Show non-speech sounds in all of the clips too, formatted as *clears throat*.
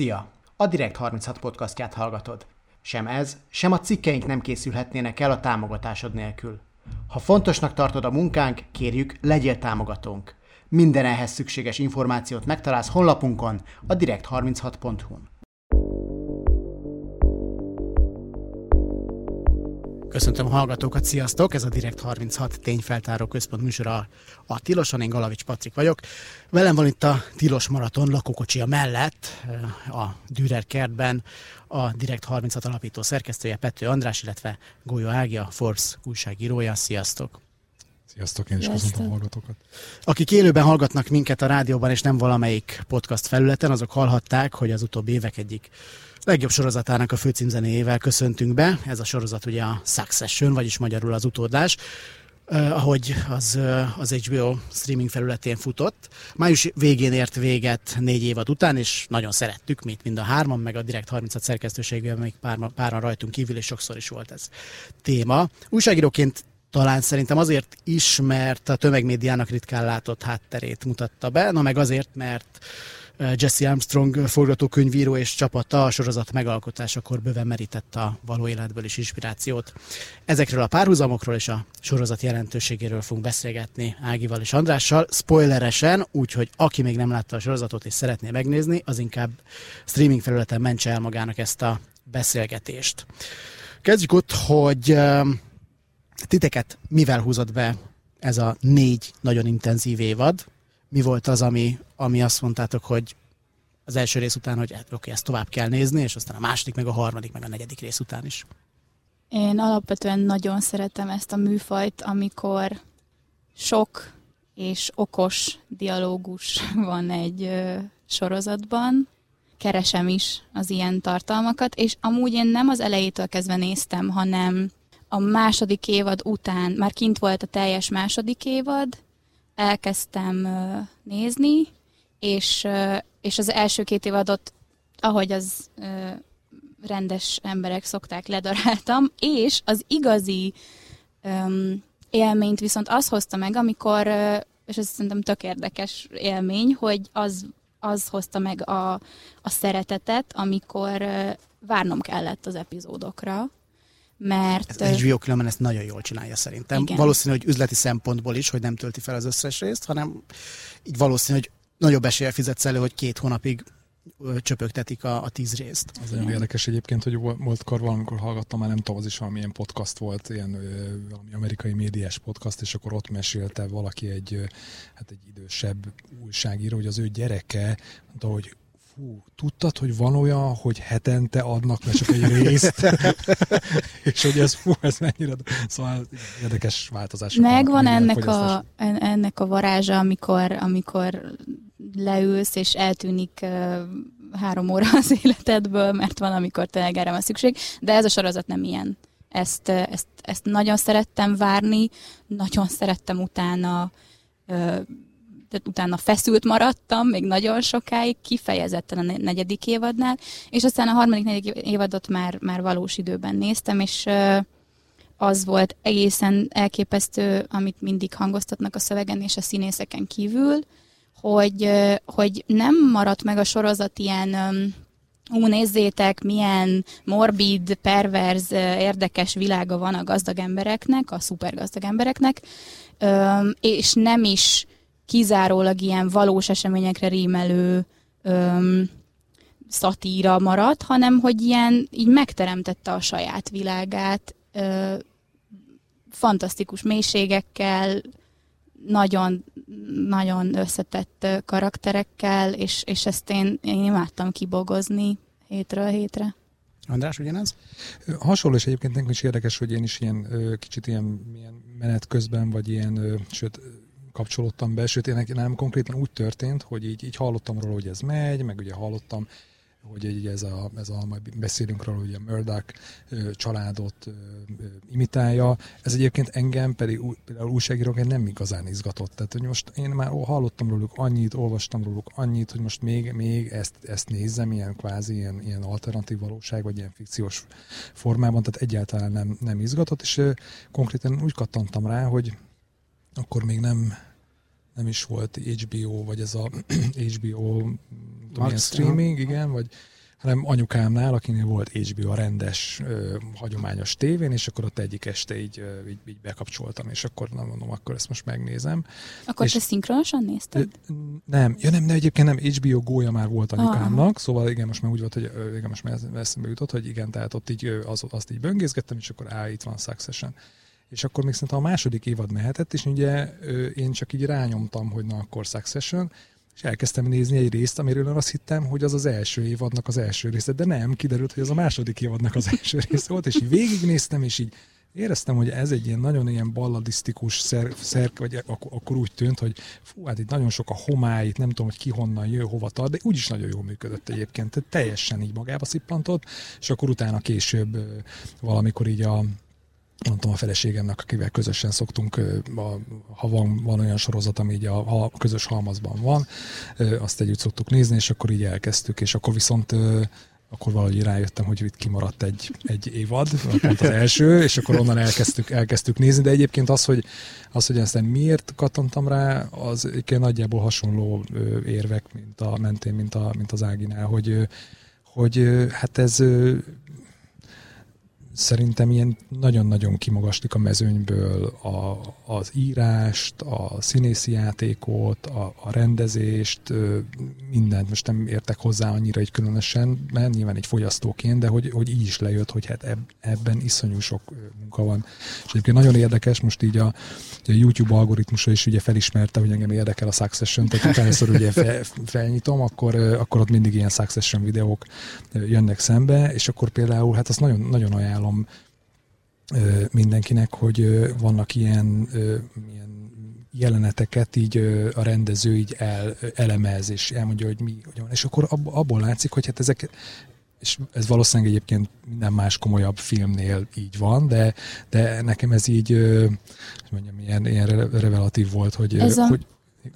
Szia! A Direkt 36 podcastját hallgatod. Sem ez, sem a cikkeink nem készülhetnének el a támogatásod nélkül. Ha fontosnak tartod a munkánk, kérjük, legyél támogatónk. Minden ehhez szükséges információt megtalálsz honlapunkon, a direkt36.hu-n. Köszöntöm a hallgatókat, sziasztok! Ez a Direkt 36 tényfeltáró központ műsora a Tiloson, én Galavics Patrik vagyok. Velem van itt a Tilos Maraton lakókocsia mellett, a Dürer kertben a Direkt 36 alapító szerkesztője Pető András, illetve Gólyó Ágia, Forbes újságírója. Sziasztok! Sziasztok, én is köszöntöm a hallgatókat. Akik élőben hallgatnak minket a rádióban, és nem valamelyik podcast felületen, azok hallhatták, hogy az utóbbi évek egyik legjobb sorozatának a főcímzenéjével köszöntünk be. Ez a sorozat ugye a Succession, vagyis magyarul az utódlás, Uh, ahogy az, az HBO streaming felületén futott. Május végén ért véget négy évad után, és nagyon szerettük, mint mind a hárman, meg a Direkt 36 szerkesztőségben még pár, páran rajtunk kívül, és sokszor is volt ez téma. Újságíróként talán szerintem azért is, mert a tömegmédiának ritkán látott hátterét mutatta be, na meg azért, mert Jesse Armstrong forgatókönyvíró és csapata a sorozat megalkotásakor bőven merített a való életből is inspirációt. Ezekről a párhuzamokról és a sorozat jelentőségéről fogunk beszélgetni Ágival és Andrással, spoileresen, úgyhogy aki még nem látta a sorozatot és szeretné megnézni, az inkább streaming felületen mentse el magának ezt a beszélgetést. Kezdjük ott, hogy titeket mivel húzott be ez a négy nagyon intenzív évad, mi volt az, ami, ami azt mondtátok, hogy az első rész után, hogy hát, oké, ezt tovább kell nézni, és aztán a második, meg a harmadik, meg a negyedik rész után is. Én alapvetően nagyon szeretem ezt a műfajt, amikor sok és okos dialógus *laughs* van egy ö, sorozatban. Keresem is az ilyen tartalmakat, és amúgy én nem az elejétől kezdve néztem, hanem a második évad után, már kint volt a teljes második évad, elkezdtem nézni, és, és az első két évadot, ahogy az rendes emberek szokták, ledaráltam, és az igazi élményt viszont az hozta meg, amikor, és ez szerintem tök érdekes élmény, hogy az, az hozta meg a, a szeretetet, amikor várnom kellett az epizódokra, mert... Ez HBO különben ezt nagyon jól csinálja szerintem. Igen. Valószínű, hogy üzleti szempontból is, hogy nem tölti fel az összes részt, hanem így valószínű, hogy nagyobb esélye fizetsz elő, hogy két hónapig csöpögtetik a, a tíz részt. Az olyan érdekes egyébként, hogy volt kor valamikor hallgattam, már nem tudom, az is valamilyen podcast volt, ilyen valami amerikai médiás podcast, és akkor ott mesélte valaki egy, hát egy idősebb újságíró, hogy az ő gyereke mondta, hogy Fú, tudtad, hogy van olyan, hogy hetente adnak le csak egy részt? *laughs* és hogy ez, fú, ez mennyire... Szóval érdekes változás. Megvan ennek a, ennek a varázsa, amikor, amikor leülsz, és eltűnik három óra az életedből, mert van, amikor tényleg erre van szükség, de ez a sorozat nem ilyen. Ezt, ezt, ezt nagyon szerettem várni, nagyon szerettem utána tehát utána feszült maradtam, még nagyon sokáig, kifejezetten a negyedik évadnál, és aztán a harmadik, negyedik évadot már, már valós időben néztem, és az volt egészen elképesztő, amit mindig hangoztatnak a szövegen és a színészeken kívül, hogy, hogy nem maradt meg a sorozat ilyen ú, nézzétek, milyen morbid, perverz, érdekes világa van a gazdag embereknek, a szuper gazdag embereknek, és nem is kizárólag ilyen valós eseményekre rímelő öm, szatíra maradt, hanem hogy ilyen így megteremtette a saját világát, ö, fantasztikus mélységekkel, nagyon, nagyon összetett karakterekkel, és, és ezt én, én imádtam kibogozni hétről hétre. András, ugyanez? Hasonló, és egyébként nekem is érdekes, hogy én is ilyen kicsit ilyen, ilyen menet közben, vagy ilyen, sőt, kapcsolódtam be, sőt, én nem konkrétan úgy történt, hogy így, így hallottam róla, hogy ez megy, meg ugye hallottam, hogy így ez a, ez a majd beszélünk róla, hogy a Murdoch családot imitálja. Ez egyébként engem pedig például újságíróként nem igazán izgatott. Tehát, hogy most én már hallottam róluk annyit, olvastam róluk annyit, hogy most még, még ezt, ezt nézzem, ilyen kvázi ilyen, ilyen alternatív valóság, vagy ilyen fikciós formában, tehát egyáltalán nem, nem izgatott, és konkrétan úgy kattantam rá, hogy akkor még nem, nem is volt HBO, vagy ez a *clears throat* HBO tudom, ilyen streaming, igen, vagy hanem anyukámnál, akinél volt HBO a rendes, ö, hagyományos tévén, és akkor ott egyik este így, ö, így, így bekapcsoltam, és akkor nem mondom, akkor ezt most megnézem. Akkor és, te szinkronosan nézted? Nem, ja nem, de egyébként nem, HBO gólya már volt anyukámnak, ah. szóval igen, most már úgy volt, hogy igen, most már eszembe jutott, hogy igen, tehát ott így az, azt így böngészgettem, és akkor á, itt van Succession. És akkor még szerintem a második évad mehetett, és ugye én csak így rányomtam, hogy na akkor Succession, és elkezdtem nézni egy részt, amiről én azt hittem, hogy az az első évadnak az első része, de nem, kiderült, hogy az a második évadnak az első része volt, és így végignéztem, és így éreztem, hogy ez egy ilyen nagyon ilyen balladisztikus szer, szer vagy ak- akkor úgy tűnt, hogy fú, hát itt nagyon sok a homály, nem tudom, hogy ki honnan jön, hova tart, de úgyis nagyon jól működött egyébként, tehát teljesen így magába szippantott, és akkor utána később valamikor így a mondtam a feleségemnek, akivel közösen szoktunk, ha van, van olyan sorozat, ami így a, a közös halmazban van, azt együtt szoktuk nézni, és akkor így elkezdtük, és akkor viszont akkor valahogy rájöttem, hogy itt kimaradt egy, egy évad, pont az első, és akkor onnan elkezdtük, elkezdtük nézni, de egyébként az, hogy, az, hogy aztán miért kattantam rá, az nagyjából hasonló érvek, mint a mentén, mint, a, mint az Áginál, hogy, hogy hát ez szerintem ilyen nagyon-nagyon kimagaslik a mezőnyből a, az írást, a színészi játékot, a, a rendezést, mindent. Most nem értek hozzá annyira egy különösen, mert nyilván egy fogyasztóként, de hogy, hogy így is lejött, hogy hát ebben iszonyú sok munka van. És egyébként nagyon érdekes, most így a, a YouTube algoritmusa is ugye felismerte, hogy engem érdekel a Succession, tehát utána *laughs* ugye fel, felnyitom, akkor, akkor ott mindig ilyen Succession videók jönnek szembe, és akkor például, hát azt nagyon, nagyon ajánlom ajánlom mindenkinek, hogy vannak ilyen, ilyen jeleneteket így a rendező így el, elemez, és elmondja, hogy mi, hogy van. És akkor abból látszik, hogy hát ezek, és ez valószínűleg egyébként minden más komolyabb filmnél így van, de, de nekem ez így, hogy mondjam, ilyen, ilyen revelatív volt, hogy... Ez, a, hogy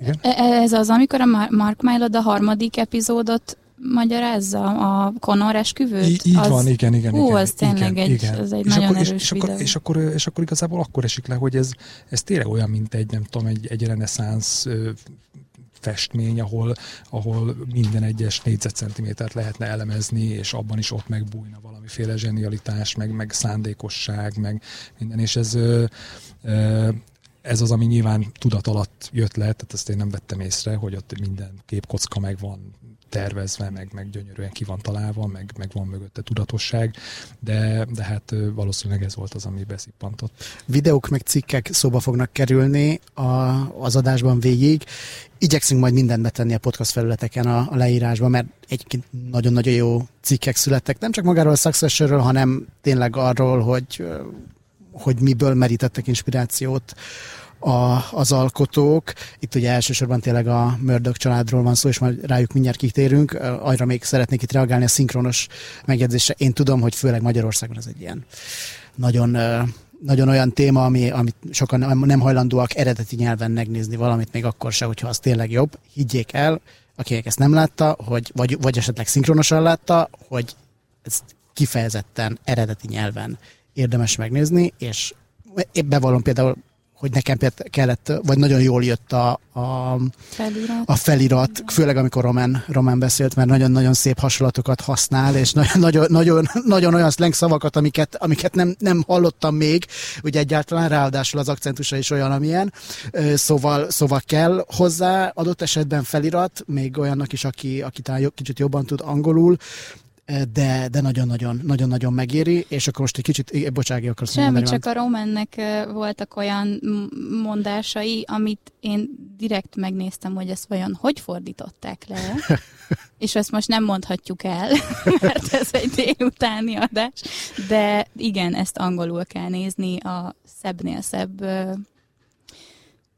igen? E, ez az, amikor a Mark Mylod a harmadik epizódot magyarázza a Conor esküvőt? Í- így az, van, igen, igen. Hú, igen, az tényleg igen, egy, igen. az egy és nagyon akkor, erős és, és, videó. akkor, és, akkor, és akkor igazából akkor esik le, hogy ez, ez tényleg olyan, mint egy, nem tudom, egy, egy reneszánsz festmény, ahol, ahol minden egyes négyzetcentimétert lehetne elemezni, és abban is ott megbújna valamiféle zsenialitás, meg, meg szándékosság, meg minden, és ez ö, ö, ez az, ami nyilván tudat alatt jött le, tehát ezt én nem vettem észre, hogy ott minden képkocka meg van tervezve, meg, meg gyönyörűen ki van találva, meg, meg van mögötte tudatosság, de, de hát valószínűleg ez volt az, ami beszippantott. Videók meg cikkek szóba fognak kerülni a, az adásban végig. Igyekszünk majd mindent betenni a podcast felületeken a, a leírásban, mert egyébként nagyon-nagyon jó cikkek születtek, nem csak magáról a Successionről, hanem tényleg arról, hogy hogy miből merítettek inspirációt a, az alkotók. Itt ugye elsősorban tényleg a Murdoch családról van szó, és majd rájuk mindjárt kitérünk. Arra még szeretnék itt reagálni a szinkronos megjegyzésre. Én tudom, hogy főleg Magyarországon ez egy ilyen nagyon nagyon olyan téma, ami, amit sokan nem hajlandóak eredeti nyelven megnézni valamit, még akkor se, hogyha az tényleg jobb. Higgyék el, akinek ezt nem látta, hogy, vagy, vagy esetleg szinkronosan látta, hogy ez kifejezetten eredeti nyelven érdemes megnézni, és bevallom például hogy nekem kellett, vagy nagyon jól jött a, a, felirat. a felirat, főleg amikor Román, Román beszélt, mert nagyon-nagyon szép hasonlatokat használ, és nagyon, nagyon, nagyon, nagyon olyan slang szavakat, amiket, amiket nem, nem hallottam még, ugye egyáltalán ráadásul az akcentusa is olyan, amilyen, szóval, szóval kell hozzá adott esetben felirat, még olyannak is, aki, aki talán kicsit jobban tud angolul, de, de nagyon-nagyon, nagyon-nagyon megéri, és akkor most egy kicsit, bocsági akarsz Semmi, mondani, csak a Romannek voltak olyan mondásai, amit én direkt megnéztem, hogy ezt vajon hogy fordították le, *laughs* és ezt most nem mondhatjuk el, *laughs* mert ez egy délutáni adás, de igen, ezt angolul kell nézni a szebbnél szebb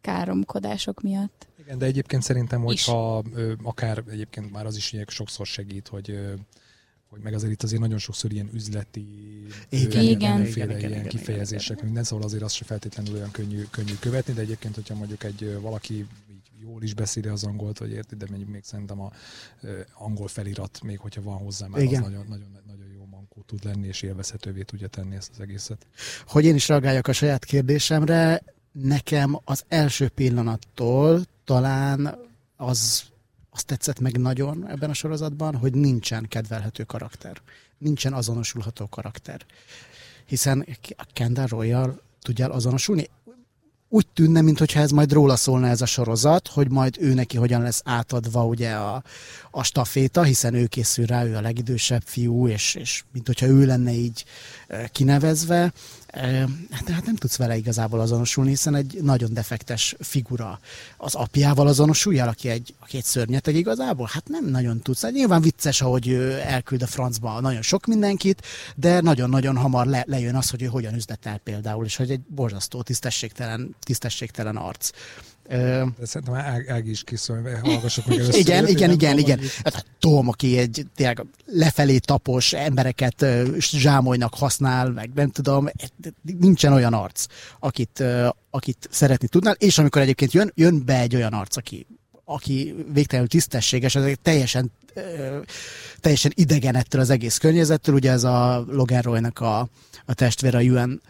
káromkodások miatt. Igen, de egyébként szerintem, hogyha akár egyébként már az is sokszor segít, hogy hogy meg azért itt azért nagyon sokszor ilyen üzleti igen, igen, igen, igen, ilyen kifejezések, minden, szóval azért azt se feltétlenül olyan könnyű, könnyű követni, de egyébként, hogyha mondjuk egy valaki így jól is beszéli az angolt, vagy érti, de mondjuk még szerintem a angol felirat, még hogyha van hozzá, már igen. az nagyon, nagyon, nagyon jó mankó tud lenni, és élvezhetővé tudja tenni ezt az egészet. Hogy én is reagáljak a saját kérdésemre, nekem az első pillanattól talán az azt tetszett meg nagyon ebben a sorozatban, hogy nincsen kedvelhető karakter. Nincsen azonosulható karakter. Hiszen a Kendall Royal tudjál azonosulni? úgy tűnne, mintha ez majd róla szólna ez a sorozat, hogy majd ő neki hogyan lesz átadva ugye a, a staféta, hiszen ő készül rá, ő a legidősebb fiú, és, és mint hogyha ő lenne így kinevezve, de hát nem tudsz vele igazából azonosulni, hiszen egy nagyon defektes figura. Az apjával azonosuljál, aki egy, aki egy szörnyeteg igazából? Hát nem nagyon tudsz. Hát nyilván vicces, ahogy elküld a francba nagyon sok mindenkit, de nagyon-nagyon hamar le, lejön az, hogy ő hogyan üzletel például, és hogy egy borzasztó tisztességtelen, tisztességtelen arc. De szerintem Ág, Ág is kiszól, hallgassuk meg először. Igen, igen, igen, igen. Hát, Tom, aki egy tényleg lefelé tapos embereket zsámolynak használ, meg nem tudom, nincsen olyan arc, akit, akit szeretni tudnál, és amikor egyébként jön, jön be egy olyan arc, aki aki végtelenül tisztességes, ez teljesen, teljesen idegen ettől az egész környezettől. Ugye ez a Logan Roy-nak a, a testvére, a Ewan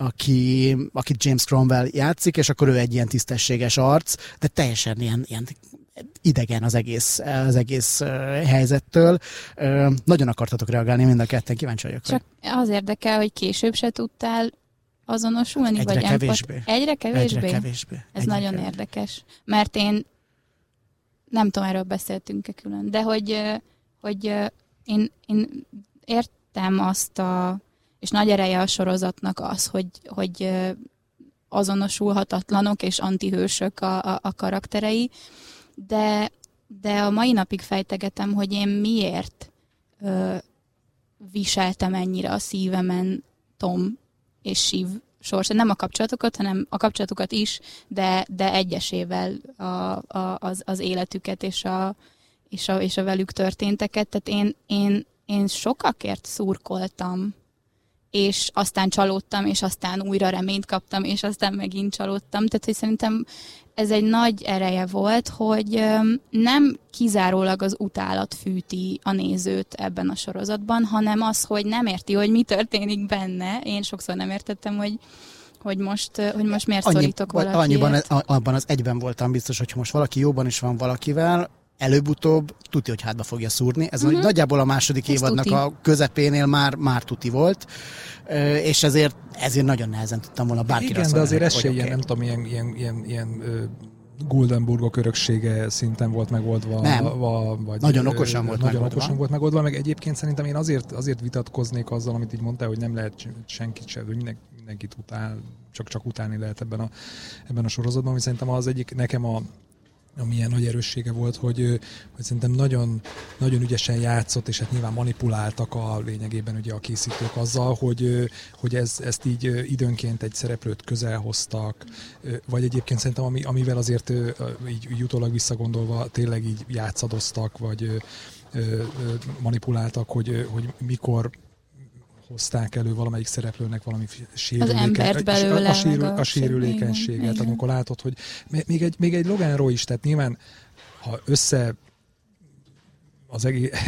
aki, akit James Cromwell játszik, és akkor ő egy ilyen tisztességes arc, de teljesen ilyen, ilyen idegen az egész, az egész helyzettől. Nagyon akartatok reagálni mind a ketten, kíváncsi vagyok. Csak az érdekel, hogy később se tudtál azonosulni, Egyre vagy kevésbé. Empat... Egyre kevésbé? Egyre kevésbé. Ez Egyre nagyon kevésbé. érdekes, mert én nem tudom, erről beszéltünk-e külön, de hogy, hogy én, én értem azt a és nagy ereje a sorozatnak az, hogy, hogy azonosulhatatlanok és antihősök a, a, a karakterei, de, de a mai napig fejtegetem, hogy én miért ö, viseltem ennyire a szívemen Tom és Shiv sorsa. Nem a kapcsolatokat, hanem a kapcsolatokat is, de, de egyesével a, a, az, az életüket és a, és, a, és a velük történteket. Tehát én, én, én sokakért szurkoltam és aztán csalódtam, és aztán újra reményt kaptam, és aztán megint csalódtam. Tehát, hogy szerintem ez egy nagy ereje volt, hogy nem kizárólag az utálat fűti a nézőt ebben a sorozatban, hanem az, hogy nem érti, hogy mi történik benne. Én sokszor nem értettem, hogy hogy most, hogy most miért Annyi, szorítok valakiért. Annyiban, abban az egyben voltam biztos, hogy most valaki jóban is van valakivel, előbb-utóbb tuti, hogy hátba fogja szúrni. Ez uh-huh. nagyjából a második Ez évadnak tuti. a közepénél már, már tuti volt, és ezért, ezért nagyon nehezen tudtam volna bárkire Igen, de azért ez se ilyen, nem tudom, ilyen, ilyen, ilyen, ilyen Guldenburgok öröksége szinten volt megoldva. Nem. Va, vagy nagyon okosan volt nagyon megoldva. okosan volt megoldva, meg egyébként szerintem én azért, azért vitatkoznék azzal, amit így mondtál, hogy nem lehet senkit se, hogy mindenki, mindenkit utál, csak, csak utálni lehet ebben a, ebben a sorozatban, ami szerintem az egyik, nekem a, ami ilyen nagy erőssége volt, hogy, hogy szerintem nagyon, nagyon ügyesen játszott, és hát nyilván manipuláltak a lényegében ugye a készítők azzal, hogy, hogy ez, ezt így időnként egy szereplőt közel hoztak, vagy egyébként szerintem ami, amivel azért így, így utólag visszagondolva tényleg így játszadoztak, vagy manipuláltak, hogy, hogy mikor hozták elő valamelyik szereplőnek valami sérüléken, belőle, a, a, sérül, a sérülékenységet, igen, amikor látod, hogy még egy, még egy Logan is, tehát nyilván ha össze az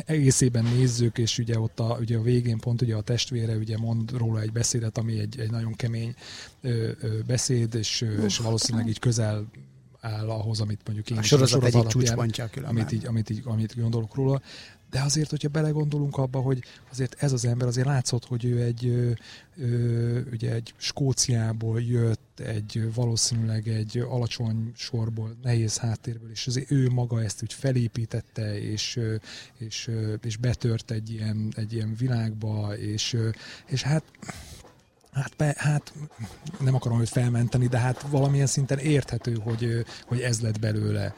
egészében nézzük, és ugye ott a, ugye a végén pont ugye a testvére ugye mond róla egy beszédet, ami egy, egy nagyon kemény ö, ö, beszéd, és, Uf, és valószínűleg így közel áll ahhoz, amit mondjuk én a sorozat, sorozat egyik csúcspontja amit így, amit, így, amit gondolok róla de azért, hogyha belegondolunk abba, hogy azért ez az ember azért látszott, hogy ő egy, ö, ö, ugye egy Skóciából jött, egy valószínűleg egy alacsony sorból, nehéz háttérből, és azért ő maga ezt úgy felépítette, és, és, és betört egy ilyen, egy ilyen világba, és, és hát Hát, be, hát nem akarom őt felmenteni, de hát valamilyen szinten érthető, hogy, hogy ez lett belőle.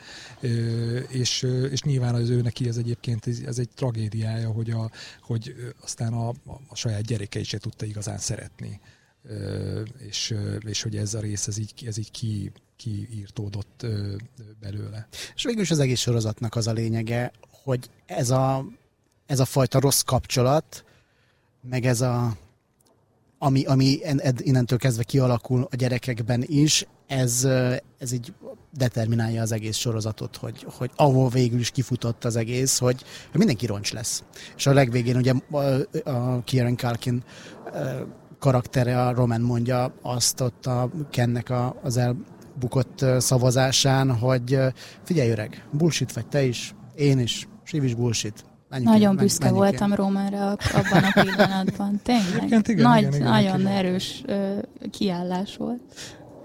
És, és nyilván az ő neki ez egyébként ez egy tragédiája, hogy, a, hogy aztán a, a saját gyereke is se tudta igazán szeretni. És, és hogy ez a rész, ez így, ez így ki, kiírtódott belőle. És végül az egész sorozatnak az a lényege, hogy ez a, ez a fajta rossz kapcsolat, meg ez a ami, ami innentől kezdve kialakul a gyerekekben is, ez, ez így determinálja az egész sorozatot, hogy, hogy ahol végül is kifutott az egész, hogy, mindenki roncs lesz. És a legvégén ugye a, Kieran Culkin karaktere, a Roman mondja azt ott a Kennek a, az el bukott szavazásán, hogy figyelj öreg, bullshit vagy te is, én is, Siv is bullshit. Menjünk nagyon én, büszke menjünk voltam én. Romanra abban a pillanatban. *laughs* Tényleg. Igen, igen, Nagy, igen, igen, nagyon igen. erős uh, kiállás volt.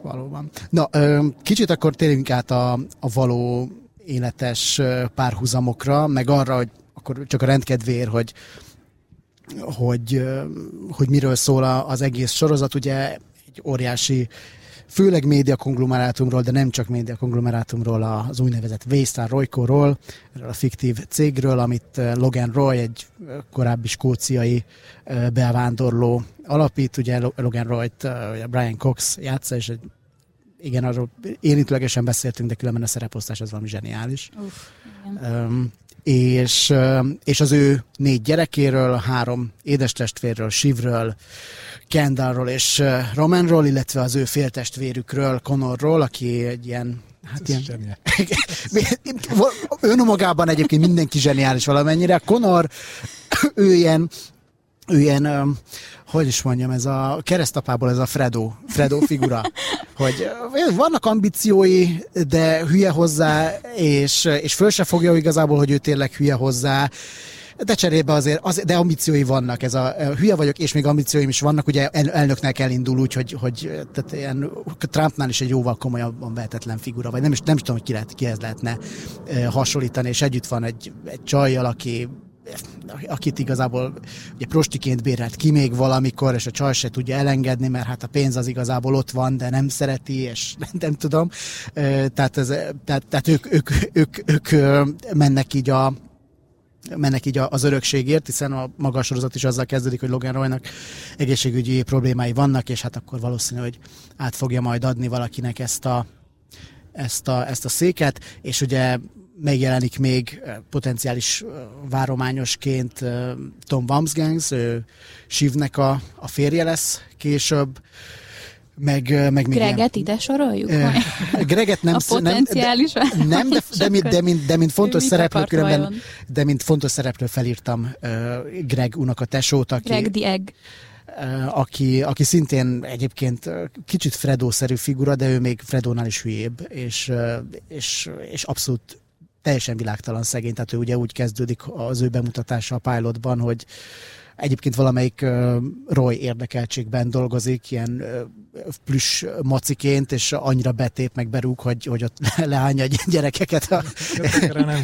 Valóban. Na, kicsit akkor térjünk át a, a való életes párhuzamokra, meg arra, hogy akkor csak a rendkedvér, hogy hogy, hogy miről szól az egész sorozat. Ugye egy óriási főleg média konglomerátumról, de nem csak média konglomerátumról, az úgynevezett Waystar Royco-ról, a fiktív cégről, amit Logan Roy, egy korábbi skóciai bevándorló alapít, ugye Logan Roy-t Brian Cox játsza, és egy igen, arról érintőlegesen beszéltünk, de különben a szereposztás az valami zseniális. Uf, um, és, és az ő négy gyerekéről, három édestestvérről, Sivről, Kendallról és Romanról, illetve az ő féltestvérükről, Connorról, aki egy ilyen Hát ilyen... *laughs* Önmagában egyébként mindenki zseniális valamennyire. Connor, ő ilyen, ő ilyen, hogy is mondjam, ez a keresztapából ez a Fredo, Fredo figura, hogy vannak ambíciói, de hülye hozzá, és, és föl se fogja igazából, hogy ő tényleg hülye hozzá, de cserébe azért, azért, de ambíciói vannak, ez a hülye vagyok, és még ambícióim is vannak, ugye el, elnöknek elindul úgy, hogy, hogy tehát ilyen Trumpnál is egy jóval komolyabban vehetetlen figura, vagy. Nem is, nem is tudom, hogy ki, lehet, ki ez lehetne hasonlítani, és együtt van egy, egy csajjal, aki akit igazából ugye prostiként bérelt ki még valamikor, és a csaj se tudja elengedni, mert hát a pénz az igazából ott van, de nem szereti, és *laughs* nem, nem tudom. Tehát, ez, tehát, tehát ők, ők, ők, ők mennek így a, mennek így az örökségért, hiszen a magas sorozat is azzal kezdődik, hogy Logan Roynak egészségügyi problémái vannak, és hát akkor valószínű, hogy át fogja majd adni valakinek ezt a, ezt a, ezt a széket, és ugye megjelenik még potenciális várományosként Tom Wamsgangs, ő Shivnek a, a férje lesz később, meg, meg Greget ide soroljuk? Uh, Greget nem... A potenciális nem, de, nem, de, de, mint, de, mint, de mint fontos szereplő, különben, de mint fontos szereplő felírtam uh, Greg unokatesót, aki... Greg the Egg aki, aki szintén egyébként kicsit Fredó-szerű figura, de ő még Fredónál is hülyébb, és, és, és abszolút teljesen világtalan szegény, tehát ő ugye úgy kezdődik az ő bemutatása a pilotban, hogy Egyébként valamelyik uh, Roy érdekeltségben dolgozik, ilyen uh, plüss maciként, és annyira betép, meg berúg, hogy, hogy ott *laughs* leállja a gyerekeket. A... nem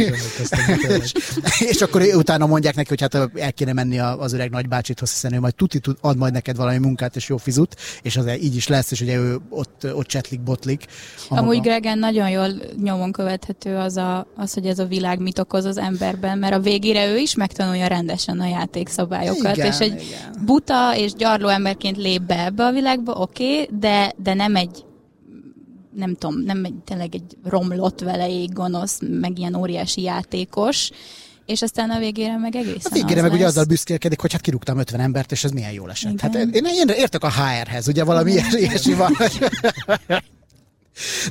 és, *laughs* és akkor utána mondják neki, hogy hát el kéne menni az öreg nagybácsithoz, hiszen ő majd tuti tud, ad majd neked valami munkát és jó fizut, és az így is lesz, és ugye ő ott, ott csetlik, botlik. Amúgy maga... Gregen nagyon jól nyomon követhető az, a, az, hogy ez a világ mit okoz az emberben, mert a végére ő is megtanulja rendesen a játékszabályokat igen, és egy igen. buta és gyarló emberként lép be ebbe a világba, oké, okay, de, de nem egy nem tudom, nem egy, tényleg egy romlott veleig gonosz, meg ilyen óriási játékos, és aztán a végére meg egészen A végére meg lesz. ugye azzal büszkélkedik, hogy hát kirúgtam 50 embert, és ez milyen jól esett. Igen. Hát én, én értek a HR-hez, ugye valami ilyesmi van. *laughs*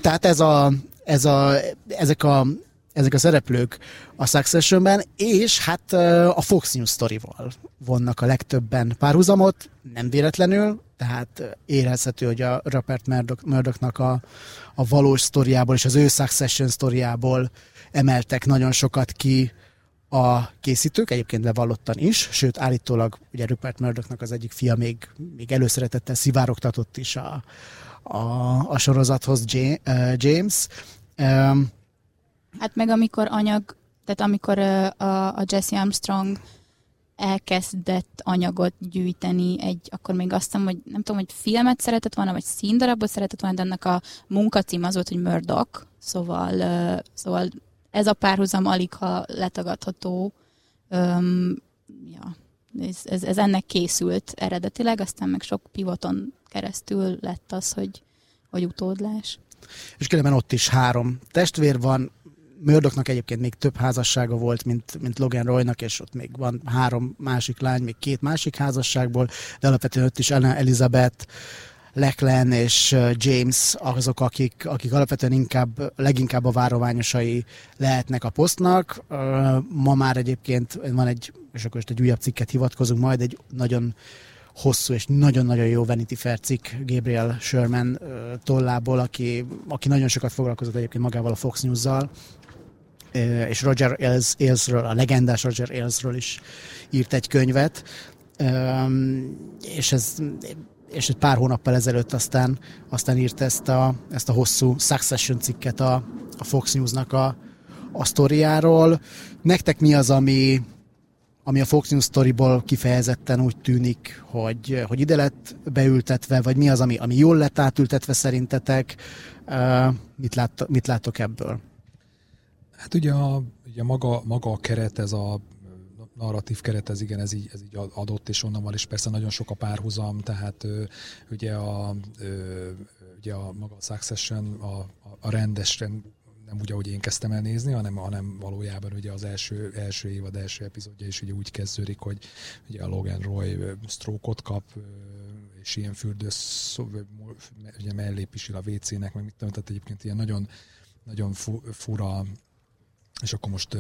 Tehát ez a, ez a, ezek a ezek a szereplők a Successionben, és hát a Fox News sztorival vonnak a legtöbben párhuzamot, nem véletlenül, tehát érezhető, hogy a Rupert Murdochnak a, a valós sztoriából és az ő Succession sztoriából emeltek nagyon sokat ki a készítők, egyébként levallottan is, sőt állítólag ugye Rupert Murdochnak az egyik fia még, még előszeretettel szivárogtatott is a, a, a sorozathoz James. Hát meg amikor anyag, tehát amikor a, a Jesse Armstrong elkezdett anyagot gyűjteni egy, akkor még azt hiszem, hogy nem tudom, hogy filmet szeretett volna, vagy színdarabot szeretett volna, de ennek a munkacím az volt, hogy Murdoch, szóval, szóval ez a párhuzam alig ha letagadható. Um, ja, ez, ez, ez ennek készült eredetileg, aztán meg sok pivoton keresztül lett az, hogy, hogy utódlás. És különben ott is három testvér van, Mördoknak egyébként még több házassága volt, mint, mint Logan Roynak, és ott még van három másik lány, még két másik házasságból, de alapvetően ott is Ellen Elizabeth, Lachlan és James azok, akik, akik alapvetően inkább, leginkább a vároványosai lehetnek a posztnak. Ma már egyébként van egy, és akkor most egy újabb cikket hivatkozunk majd, egy nagyon hosszú és nagyon-nagyon jó Vanity Fair cikk Gabriel Sherman tollából, aki, aki nagyon sokat foglalkozott egyébként magával a Fox News-zal, és Roger Ailes, Ailesről, a legendás Roger Ailesről is írt egy könyvet, és ez és egy pár hónappal ezelőtt aztán, aztán írt ezt a, ezt a hosszú Succession cikket a, a Fox News-nak a, a sztoriáról. Nektek mi az, ami, ami a Fox News storyból kifejezetten úgy tűnik, hogy, hogy ide lett beültetve, vagy mi az, ami, ami jól lett átültetve szerintetek? Uh, mit, lát, mit látok ebből? Hát ugye, a, ugye maga, maga a keret, ez a narratív keret, ez igen, ez így, ez így adott, és onnan van, és persze nagyon sok a párhuzam, tehát ö, ugye a, ö, ugye a maga a Succession, a, a rendes, nem úgy, ahogy én kezdtem el nézni, hanem, hanem valójában ugye az első, első évad első epizódja is ugye úgy kezdődik, hogy ugye a Logan Roy stroke kap, és ilyen fürdősz, ugye mellé pisil a WC-nek, meg mit tudom, tehát egyébként ilyen nagyon, nagyon fura, és akkor most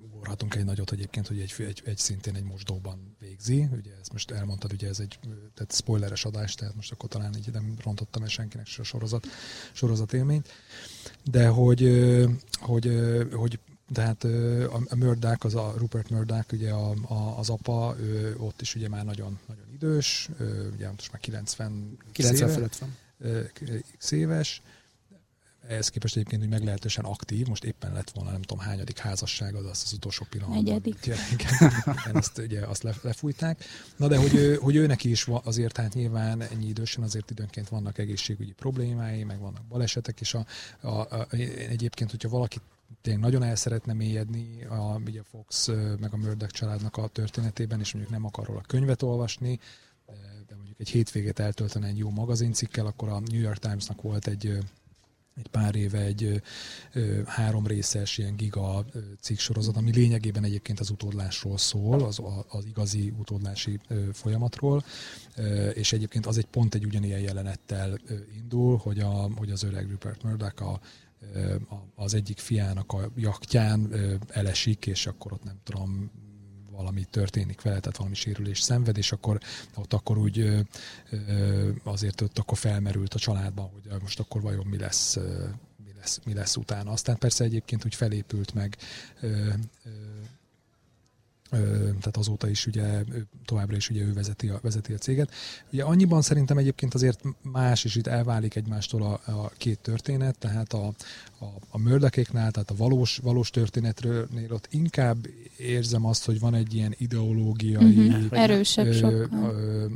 ugorhatunk egy nagyot egyébként, hogy egy, egy, egy szintén egy mosdóban végzi. Ugye ezt most elmondtad, ugye ez egy tehát spoileres adás, tehát most akkor talán így nem rontottam el senkinek se a sorozat, sorozat élményt. De hogy, hogy, hogy tehát a Murdoch, az a Rupert Murdoch, ugye a, a, az apa, ő, ott is ugye már nagyon, nagyon idős, ugye most már 90, 90 fölött van. X éves, ehhez képest egyébként hogy meglehetősen aktív, most éppen lett volna nem tudom hányadik házasság, az az utolsó pillanatban. Negyedik. Igen, azt, ugye, azt lefújták. Na de hogy, ő, hogy ő neki is azért hát nyilván ennyi idősen azért időnként vannak egészségügyi problémái, meg vannak balesetek, és a, a, a, egyébként, hogyha valaki tényleg nagyon el szeretne mélyedni a, ugye Fox meg a Murdoch családnak a történetében, és mondjuk nem akar róla könyvet olvasni, de mondjuk egy hétvégét eltöltene egy jó magazincikkel, akkor a New York Timesnak volt egy egy pár éve egy ö, három részes ilyen giga cikksorozat, ami lényegében egyébként az utódlásról szól, az, az igazi utódlási ö, folyamatról, ö, és egyébként az egy pont egy ugyanilyen jelenettel ö, indul, hogy, a, hogy az öreg Rupert Murdoch a, az egyik fiának a jaktján elesik, és akkor ott nem tudom, valami történik vele, tehát valami sérülés szenved, és akkor ott akkor úgy azért ott akkor felmerült a családban, hogy most akkor vajon mi lesz, mi lesz, mi lesz utána. Aztán persze egyébként úgy felépült meg tehát azóta is ugye továbbra is ugye ő vezeti a, vezeti a céget. Ugye annyiban szerintem egyébként azért más, és itt elválik egymástól a, a két történet, tehát a, a, a mördekéknál, tehát a valós, valós történetről ott inkább érzem azt, hogy van egy ilyen ideológiai... Uh-huh. Erősebb ö, ö,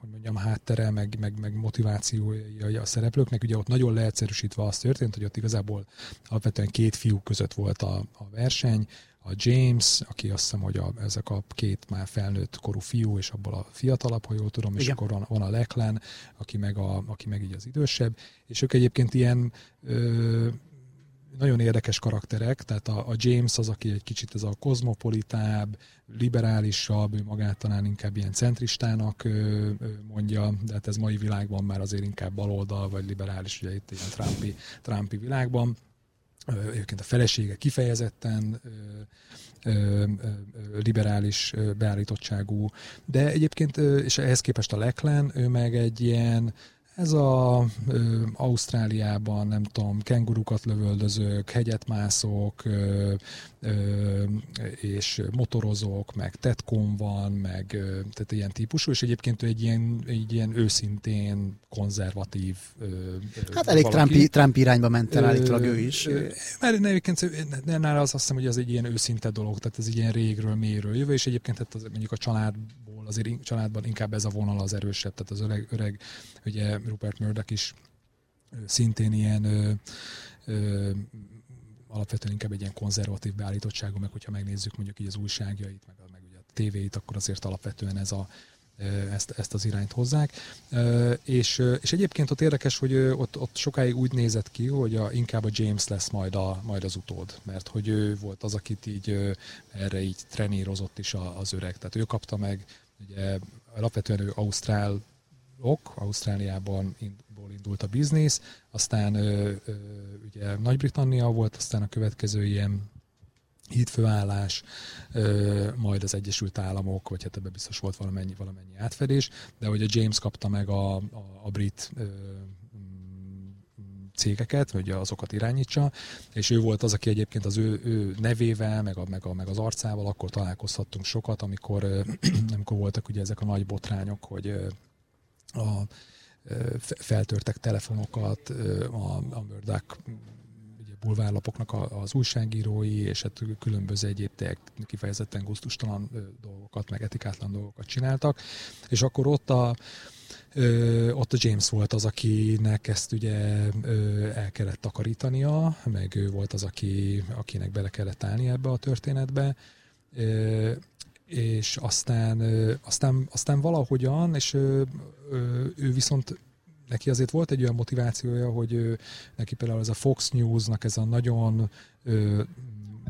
hogy mondjam, háttere, meg, meg, meg motivációja a szereplőknek. Ugye ott nagyon leegyszerűsítve az történt, hogy ott igazából alapvetően két fiú között volt a, a verseny, a James, aki azt hiszem, hogy a, ezek a két már felnőtt korú fiú, és abból a fiatalabb, ha jól tudom, Igen. és akkor van, van a Leklen, aki meg, a, aki meg így az idősebb, és ők egyébként ilyen ö, nagyon érdekes karakterek, tehát a, a James az, aki egy kicsit ez a kozmopolitább, liberálisabb, ő magát talán inkább ilyen centristának ö, ö, mondja, de hát ez mai világban már azért inkább baloldal vagy liberális, ugye itt ilyen Trumpi, Trumpi világban egyébként a felesége kifejezetten liberális beállítottságú, de egyébként, és ehhez képest a Leklen, ő meg egy ilyen, ez a ö, Ausztráliában, nem tudom, kengurukat lövöldözők, hegyet mászók, ö, ö, és motorozók, meg tetkon van, meg ö, tehát ilyen típusú, és egyébként egy ilyen, egy ilyen őszintén konzervatív ö, Hát elég Trump, Trump irányba ment el állítólag ő is. Mert egyébként nála az azt hiszem, hogy ez egy ilyen őszinte dolog, tehát ez egy ilyen régről, mélyről jövő, és egyébként hát az, mondjuk a család azért családban inkább ez a vonal az erősebb, tehát az öreg, öreg ugye Rupert Murdoch is szintén ilyen ö, ö, alapvetően inkább egy ilyen konzervatív beállítottságú, meg hogyha megnézzük mondjuk így az újságjait, meg, meg ugye a tévéit, akkor azért alapvetően ez a, ezt, ezt az irányt hozzák. És, és egyébként ott érdekes, hogy ott, ott sokáig úgy nézett ki, hogy a, inkább a James lesz majd, a, majd az utód, mert hogy ő volt az, akit így erre így trenírozott is az öreg. Tehát ő kapta meg Ugye alapvetően ő ausztrálok, Ausztráliában indult a biznisz, aztán ugye Nagy-Britannia volt, aztán a következő ilyen hídfőállás, majd az Egyesült Államok, vagy hát ebben biztos volt valamennyi, valamennyi átfedés, de hogy a James kapta meg a, a, a brit cégeket, hogy azokat irányítsa, és ő volt az, aki egyébként az ő, ő nevével, meg, a, meg, a, meg az arcával akkor találkozhattunk sokat, amikor, *clears throat* amikor voltak ugye ezek a nagy botrányok, hogy a, feltörtek telefonokat, a, a Murdoch bulvárlapoknak az újságírói, és hát különböző egyéb kifejezetten gusztustalan dolgokat, meg etikátlan dolgokat csináltak, és akkor ott a, Ö, ott a James volt az, akinek ezt ugye ö, el kellett takarítania, meg ő volt az, aki, akinek bele kellett állni ebbe a történetbe, és aztán, aztán, aztán valahogyan, és ö, ő viszont neki azért volt egy olyan motivációja, hogy ő, neki például ez a Fox News-nak ez a nagyon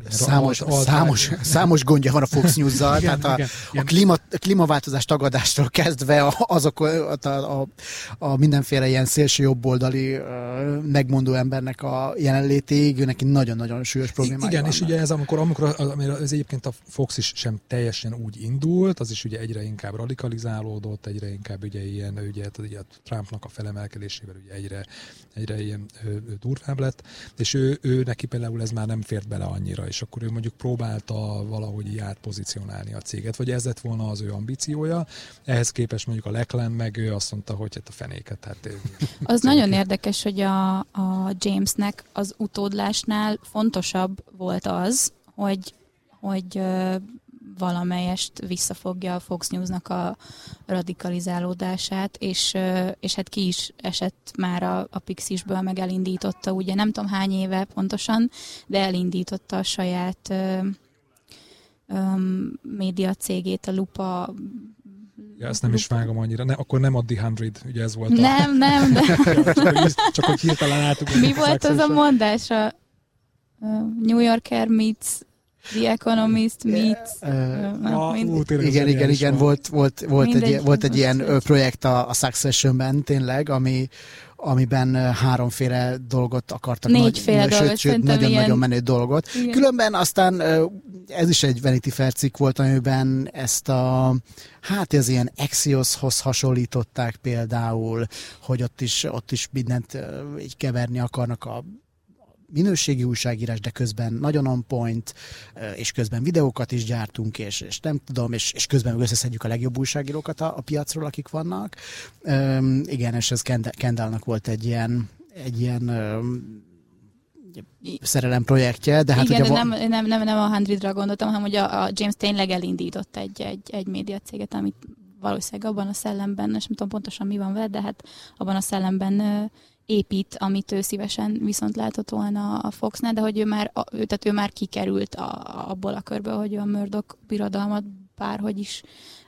Számos, alt, számos, számos gondja van a Fox *laughs* News-zal, igen, tehát a, igen, a, klíma, a klímaváltozás tagadástól kezdve azok a, a, a, a mindenféle ilyen szélső jobboldali megmondó embernek a jelenlétéig, neki nagyon-nagyon súlyos problémája Igen, van. és ugye ez amikor, amikor ez egyébként a Fox is sem teljesen úgy indult, az is ugye egyre inkább radikalizálódott, egyre inkább ugye ilyen, ugye, hát ugye Trumpnak a felemelkedésével ugye egyre, egyre ilyen durvább lett, és ő, ő neki például ez már nem fért bele annyira, és akkor ő mondjuk próbálta valahogy így átpozícionálni a céget, vagy ez lett volna az ő ambíciója. Ehhez képest mondjuk a Leklen meg ő azt mondta, hogy hát a fenéket. Hát *laughs* az nagyon érdekes, hogy a, a Jamesnek az utódlásnál fontosabb volt az, hogy, hogy valamelyest visszafogja a Fox News-nak a radikalizálódását, és, és hát ki is esett már a, a Pixisből, meg elindította, ugye nem tudom hány éve pontosan, de elindította a saját um, média cégét, a Lupa Ja, ezt nem is vágom annyira. Ne, akkor nem a The Hundred, ugye ez volt Nem, a... nem, nem. *laughs* csak, csak hogy hirtelen álltuk. Mi volt az a mondás? A New Yorker meets The Economist meets... Uh, uh, igen, igen, igen, volt, volt, volt, egy, volt egy ilyen projekt a, a Successionben tényleg, ami, amiben háromféle dolgot akartak. Négyféle nagy, dolgot, sőt, nagyon-nagyon ilyen... menő dolgot. Igen. Különben aztán ez is egy Vanity Fair cikk volt, amiben ezt a, hát ez ilyen Axioshoz hasonlították például, hogy ott is, ott is mindent így keverni akarnak a minőségi újságírás, de közben nagyon on point, és közben videókat is gyártunk, és, és nem tudom, és, és közben összeszedjük a legjobb újságírókat a, a piacról, akik vannak. Üm, igen, és ez Kendallnak volt egy ilyen, egy ilyen szerelem projektje, de hát Igen, ugye... nem, nem, nem, nem a Hundredra gondoltam, hanem hogy a, a James tényleg elindított egy, egy, egy médiacéget, amit valószínűleg abban a szellemben, és nem tudom pontosan mi van vele, de hát abban a szellemben épít, amit ő szívesen viszont látott volna a Foxnál, de hogy ő már, ő, tehát ő már kikerült a, abból a körből, hogy a Murdoch birodalmat bárhogy is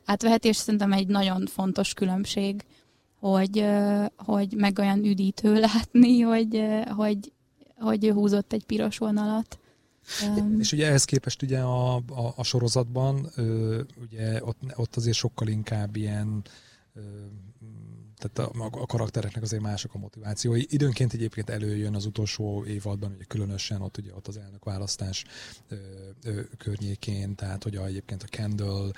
átveheti, és szerintem egy nagyon fontos különbség, hogy, hogy meg olyan üdítő *laughs* látni, hogy, hogy, hogy ő húzott egy piros vonalat. Um, és ugye ehhez képest ugye a, a, a sorozatban ugye ott, ott azért sokkal inkább ilyen tehát a, a karaktereknek azért mások a motivációi. Időnként egyébként előjön az utolsó évadban, ugye különösen ott ugye ott az elnökválasztás ö, ö, környékén, tehát hogy a, egyébként a Kendall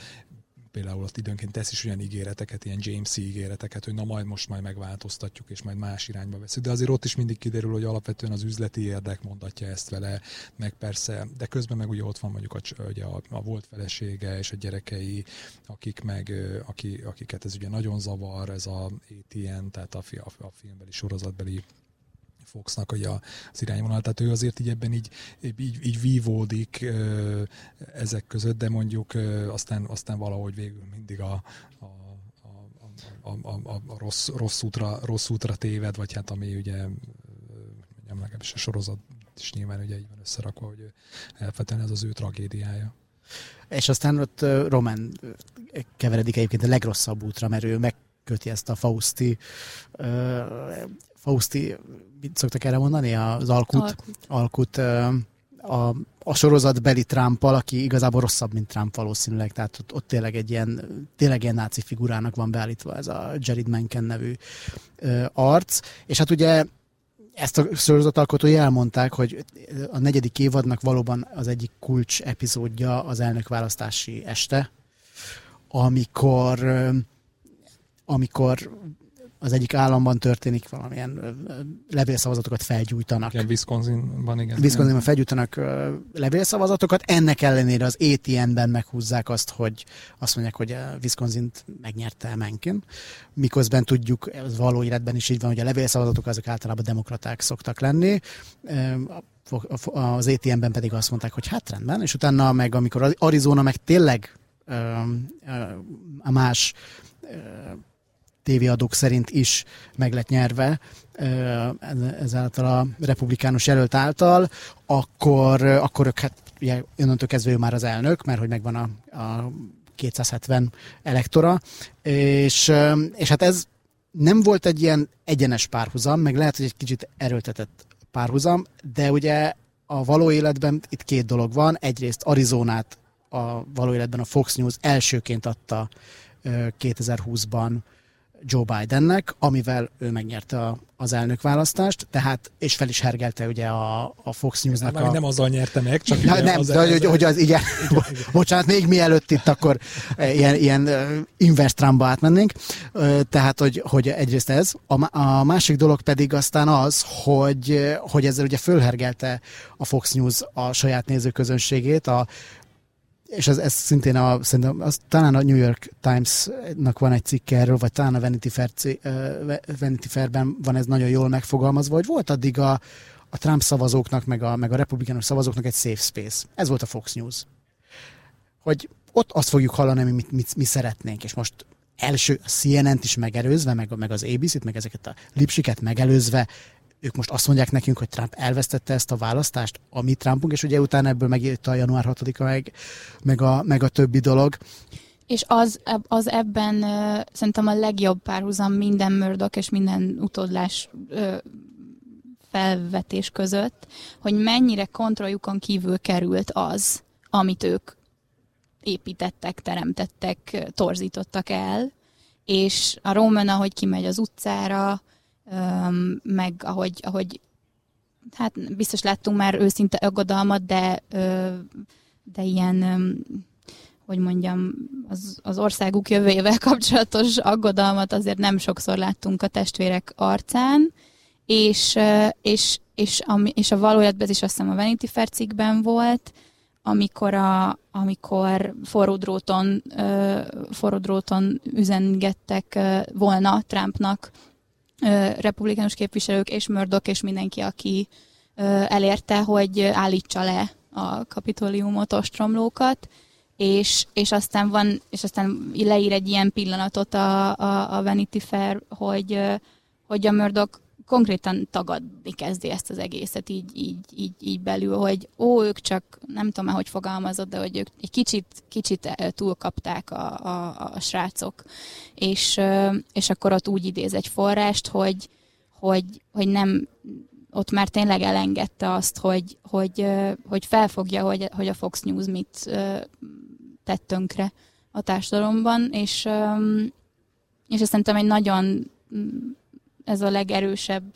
például ott időnként tesz is olyan ígéreteket, ilyen James ígéreteket, hogy na majd most majd megváltoztatjuk, és majd más irányba veszünk. De azért ott is mindig kiderül, hogy alapvetően az üzleti érdek mondatja ezt vele, meg persze, de közben meg ugye ott van mondjuk a, ugye a, a volt felesége és a gyerekei, akik meg, aki, akiket ez ugye nagyon zavar, ez a ATN, tehát a, a, a filmbeli sorozatbeli Foxnak hogy az irányvonal, tehát ő azért így ebben így, így, így vívódik ezek között, de mondjuk aztán, aztán valahogy végül mindig a, a a, a, a, a rossz, rossz, útra, rossz útra téved, vagy hát ami ugye mondjam, legalábbis a sorozat is nyilván ugye így van összerakva, hogy elfetően ez az ő tragédiája. És aztán ott Roman keveredik egyébként a legrosszabb útra, mert ő megköti ezt a Fausti Fausti, mit szoktak erre mondani? Az alkut. Alkut. alkut a, a sorozatbeli Trumpal, aki igazából rosszabb, mint Trump valószínűleg, tehát ott, ott tényleg egy ilyen, tényleg ilyen náci figurának van beállítva ez a Jared Menken nevű ö, arc, és hát ugye ezt a sorozatalkotói elmondták, hogy a negyedik évadnak valóban az egyik kulcs epizódja az elnökválasztási este, amikor amikor az egyik államban történik valamilyen levélszavazatokat felgyújtanak. Igen, Wisconsinban, igen. Wisconsinban felgyújtanak levélszavazatokat, ennek ellenére az ATN-ben meghúzzák azt, hogy azt mondják, hogy a Wisconsin megnyerte Mencken, miközben tudjuk, ez való életben is így van, hogy a levélszavazatok azok általában demokraták szoktak lenni, az ATN-ben pedig azt mondták, hogy hát rendben, és utána meg, amikor Arizona meg tényleg a más tévéadók szerint is meg lett nyerve ezáltal a republikánus jelölt által, akkor, akkor ők hát ugye kezdve ő már az elnök, mert hogy megvan a, a 270 elektora, és, és hát ez nem volt egy ilyen egyenes párhuzam, meg lehet, hogy egy kicsit erőltetett párhuzam, de ugye a való életben itt két dolog van. Egyrészt Arizonát a való életben a Fox News elsőként adta 2020-ban Joe Bidennek, amivel ő megnyerte a, az elnökválasztást, tehát, és fel is hergelte ugye a, a Fox News-nak a... Nem azzal nyerte meg, csak ja, nem, az de, hogy, hogy az, igen, *laughs* bocsánat, még mielőtt itt akkor e, ilyen, ilyen inverse Trumpba átmennénk, tehát, hogy, hogy egyrészt ez, a, a másik dolog pedig aztán az, hogy, hogy ezzel ugye fölhergelte a Fox News a saját nézőközönségét, a, és ez, ez szintén a, szerintem az, talán a New York Times-nak van egy cikke erről, vagy talán a Vanity, Fair, uh, Vanity Fair-ben van ez nagyon jól megfogalmazva, hogy volt addig a, a Trump szavazóknak, meg a, meg a republikánus szavazóknak egy safe space. Ez volt a Fox News. Hogy ott azt fogjuk hallani, amit mit, mit, mi szeretnénk, és most első a CNN-t is megelőzve, meg, meg az ABC-t, meg ezeket a lipsiket megelőzve ők most azt mondják nekünk, hogy Trump elvesztette ezt a választást, a mi Trumpunk, és ugye utána ebből megjött a január 6-a meg, meg, a, meg a többi dolog. És az, az ebben uh, szerintem a legjobb párhuzam minden mördok és minden utódlás uh, felvetés között, hogy mennyire kontrolljukon kívül került az, amit ők építettek, teremtettek, torzítottak el, és a Roman, ahogy kimegy az utcára, meg ahogy, ahogy hát biztos láttunk már őszinte aggodalmat, de, de ilyen, hogy mondjam, az, az országuk jövőjével *laughs* kapcsolatos aggodalmat azért nem sokszor láttunk a testvérek arcán, és, és, és, a, és a valójában ez is azt hiszem a Vanity Fair cikkben volt, amikor, a, amikor forró dróton, forró dróton üzengettek volna Trumpnak republikánus képviselők és Murdoch és mindenki, aki elérte, hogy állítsa le a kapitóliumot, ostromlókat, és, és aztán van, és aztán leír egy ilyen pillanatot a, a, a Vanity Fair, hogy, hogy a Murdoch konkrétan tagadni kezdi ezt az egészet így, így, így, így belül, hogy ó, ők csak, nem tudom hogy fogalmazott, de hogy ők egy kicsit, kicsit túlkapták a, a, a srácok. És, és akkor ott úgy idéz egy forrást, hogy, hogy, hogy nem, ott már tényleg elengedte azt, hogy, hogy, hogy felfogja, hogy, hogy a Fox News mit tett tönkre a társadalomban, és, és ezt szerintem egy nagyon ez a legerősebb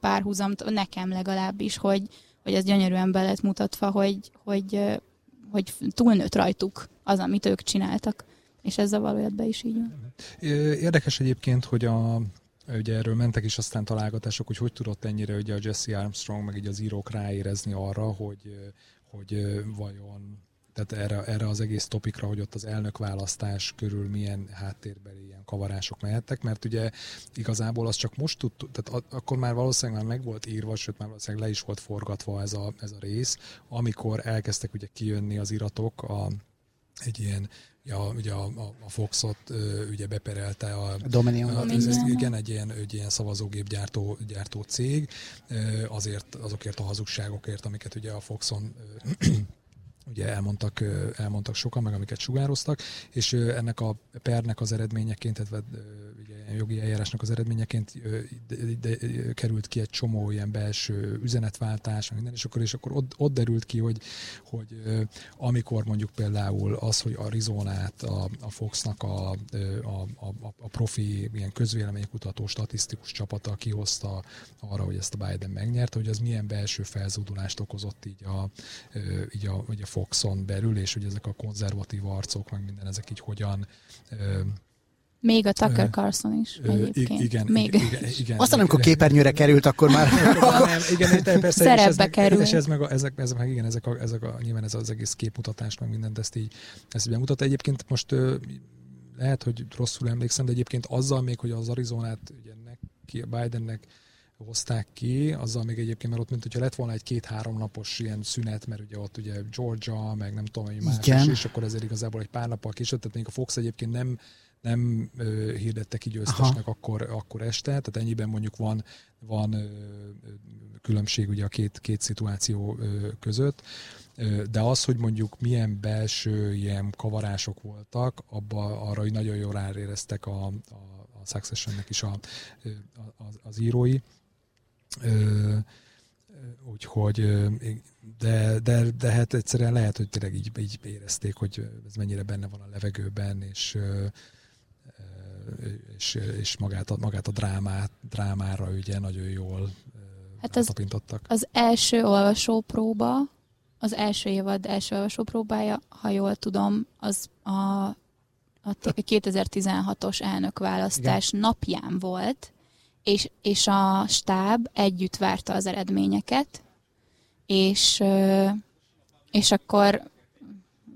párhuzam, nekem legalábbis, hogy, hogy ez gyönyörűen be lett mutatva, hogy, hogy, hogy túlnőtt rajtuk az, amit ők csináltak. És ez a valójában is így van. Érdekes egyébként, hogy a, ugye erről mentek is aztán találgatások, hogy hogy tudott ennyire ugye a Jesse Armstrong, meg így az írók ráérezni arra, hogy, hogy vajon tehát erre, erre az egész topikra, hogy ott az elnökválasztás körül milyen háttérbeli ilyen kavarások mehettek, mert ugye igazából az csak most tudtuk, tehát akkor már valószínűleg már meg volt írva, sőt már valószínűleg le is volt forgatva ez a, ez a rész, amikor elkezdtek ugye kijönni az iratok a, egy ilyen Ja, ugye a, a, a Foxot ugye beperelte a, a Dominion. A, ez, ez, igen, egy ilyen, egy ilyen szavazógép gyártó, gyártó cég, azért azokért a hazugságokért, amiket ugye a Foxon ugye elmondtak, elmondtak sokan, meg amiket sugároztak, és ennek a pernek az eredményeként, tehát jogi eljárásnak az eredményeként de, de, került ki egy csomó ilyen belső üzenetváltás, minden, és akkor, és akkor ott, ott derült ki, hogy, hogy amikor mondjuk például az, hogy Arizonát a, a Foxnak a, a, a, a profi ilyen közvéleménykutató statisztikus csapata kihozta arra, hogy ezt a Biden megnyerte, hogy az milyen belső felzúdulást okozott így a, így a, így a Foxon belül, és hogy ezek a konzervatív arcok, meg minden ezek így hogyan még a Tucker Carlson is ö, egyébként. Igen, Még. igen, igen. Aztán amikor képernyőre került, akkor már... nem, igen, persze, Szerepbe és ez, kerül. És ez meg, a, ezek, ezek meg igen, ezek a, ezek a, nyilván ez az egész képmutatás, meg mindent ezt így, ezt így bemutat. Egyébként most lehet, hogy rosszul emlékszem, de egyébként azzal még, hogy az Arizonát ugye neki, Bidennek hozták ki, azzal még egyébként, mert ott, mint hogyha lett volna egy két-három napos ilyen szünet, mert ugye ott ugye Georgia, meg nem tudom, hogy más, Igen. és akkor ezért igazából egy pár nappal később, tehát még a Fox egyébként nem nem ö, hirdettek ki győztesnek akkor, akkor este, tehát ennyiben mondjuk van, van ö, különbség ugye a két, két szituáció ö, között, ö, de az, hogy mondjuk milyen belső ilyen kavarások voltak, abba arra, hogy nagyon jól ráéreztek a, a, a Successionnek is a, a, az írói. Ö, úgyhogy de, de, de hát egyszerűen lehet, hogy tényleg így, így érezték, hogy ez mennyire benne van a levegőben, és és, és magát, a, magát a drámát, drámára ugye nagyon jól hát az, az első olvasópróba, az első évad első olvasópróbája, ha jól tudom, az a, a 2016-os elnökválasztás Igen. napján volt, és, és a stáb együtt várta az eredményeket, és, és akkor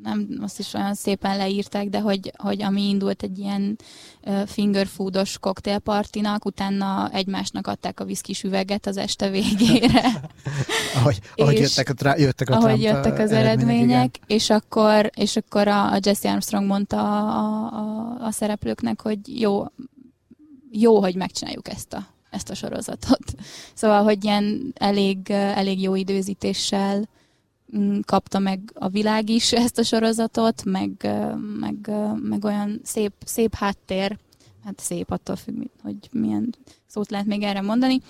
nem azt is olyan szépen leírták, de hogy, hogy ami indult egy ilyen fingerfoodos koktélpartinak, utána egymásnak adták a viszkis üveget az este végére. *laughs* ahogy, ahogy jöttek, a, jöttek, a ahogy jöttek az eredmények, és akkor, és akkor a, a Jesse Armstrong mondta a, a, a szereplőknek, hogy jó, jó, hogy megcsináljuk ezt a, ezt a sorozatot. *laughs* Szóval, hogy ilyen elég, elég jó időzítéssel kapta meg a világ is *laughs* ezt a sorozatot, meg, meg, meg olyan szép, szép háttér, hát szép attól függ, hogy milyen szót lehet még erre mondani,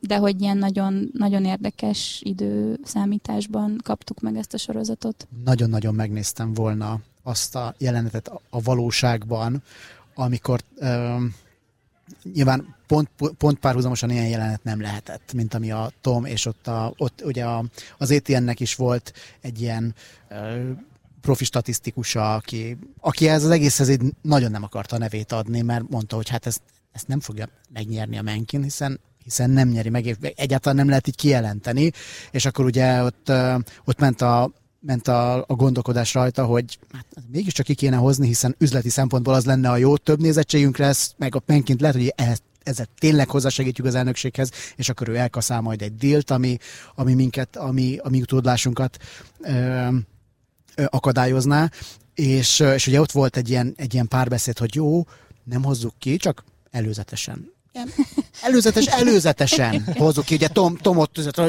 de hogy ilyen nagyon, nagyon érdekes időszámításban kaptuk meg ezt a sorozatot. Nagyon-nagyon megnéztem volna azt a jelenetet a valóságban, amikor nyilván pont, pont párhuzamosan ilyen jelenet nem lehetett, mint ami a Tom, és ott, a, ott ugye a, az ETN-nek is volt egy ilyen ö, profi statisztikusa, aki, aki ez az egészhez így nagyon nem akarta a nevét adni, mert mondta, hogy hát ezt, ezt nem fogja megnyerni a Menkin, hiszen hiszen nem nyeri meg, egyáltalán nem lehet így kijelenteni, és akkor ugye ott, ott ment a ment a, a gondolkodás rajta, hogy hát, mégiscsak ki kéne hozni, hiszen üzleti szempontból az lenne a jó, több nézettségünk lesz, meg a penként lehet, hogy ehhez ezzel tényleg hozzásegítjük az elnökséghez, és akkor ő elkaszál majd egy dílt, ami, ami minket, ami, ami utódlásunkat ö, ö, akadályozná. És, és ugye ott volt egy ilyen, egy ilyen párbeszéd, hogy jó, nem hozzuk ki, csak előzetesen *laughs* előzetes, előzetesen *laughs* hozzuk ki. Ugye Tom, Tom ott,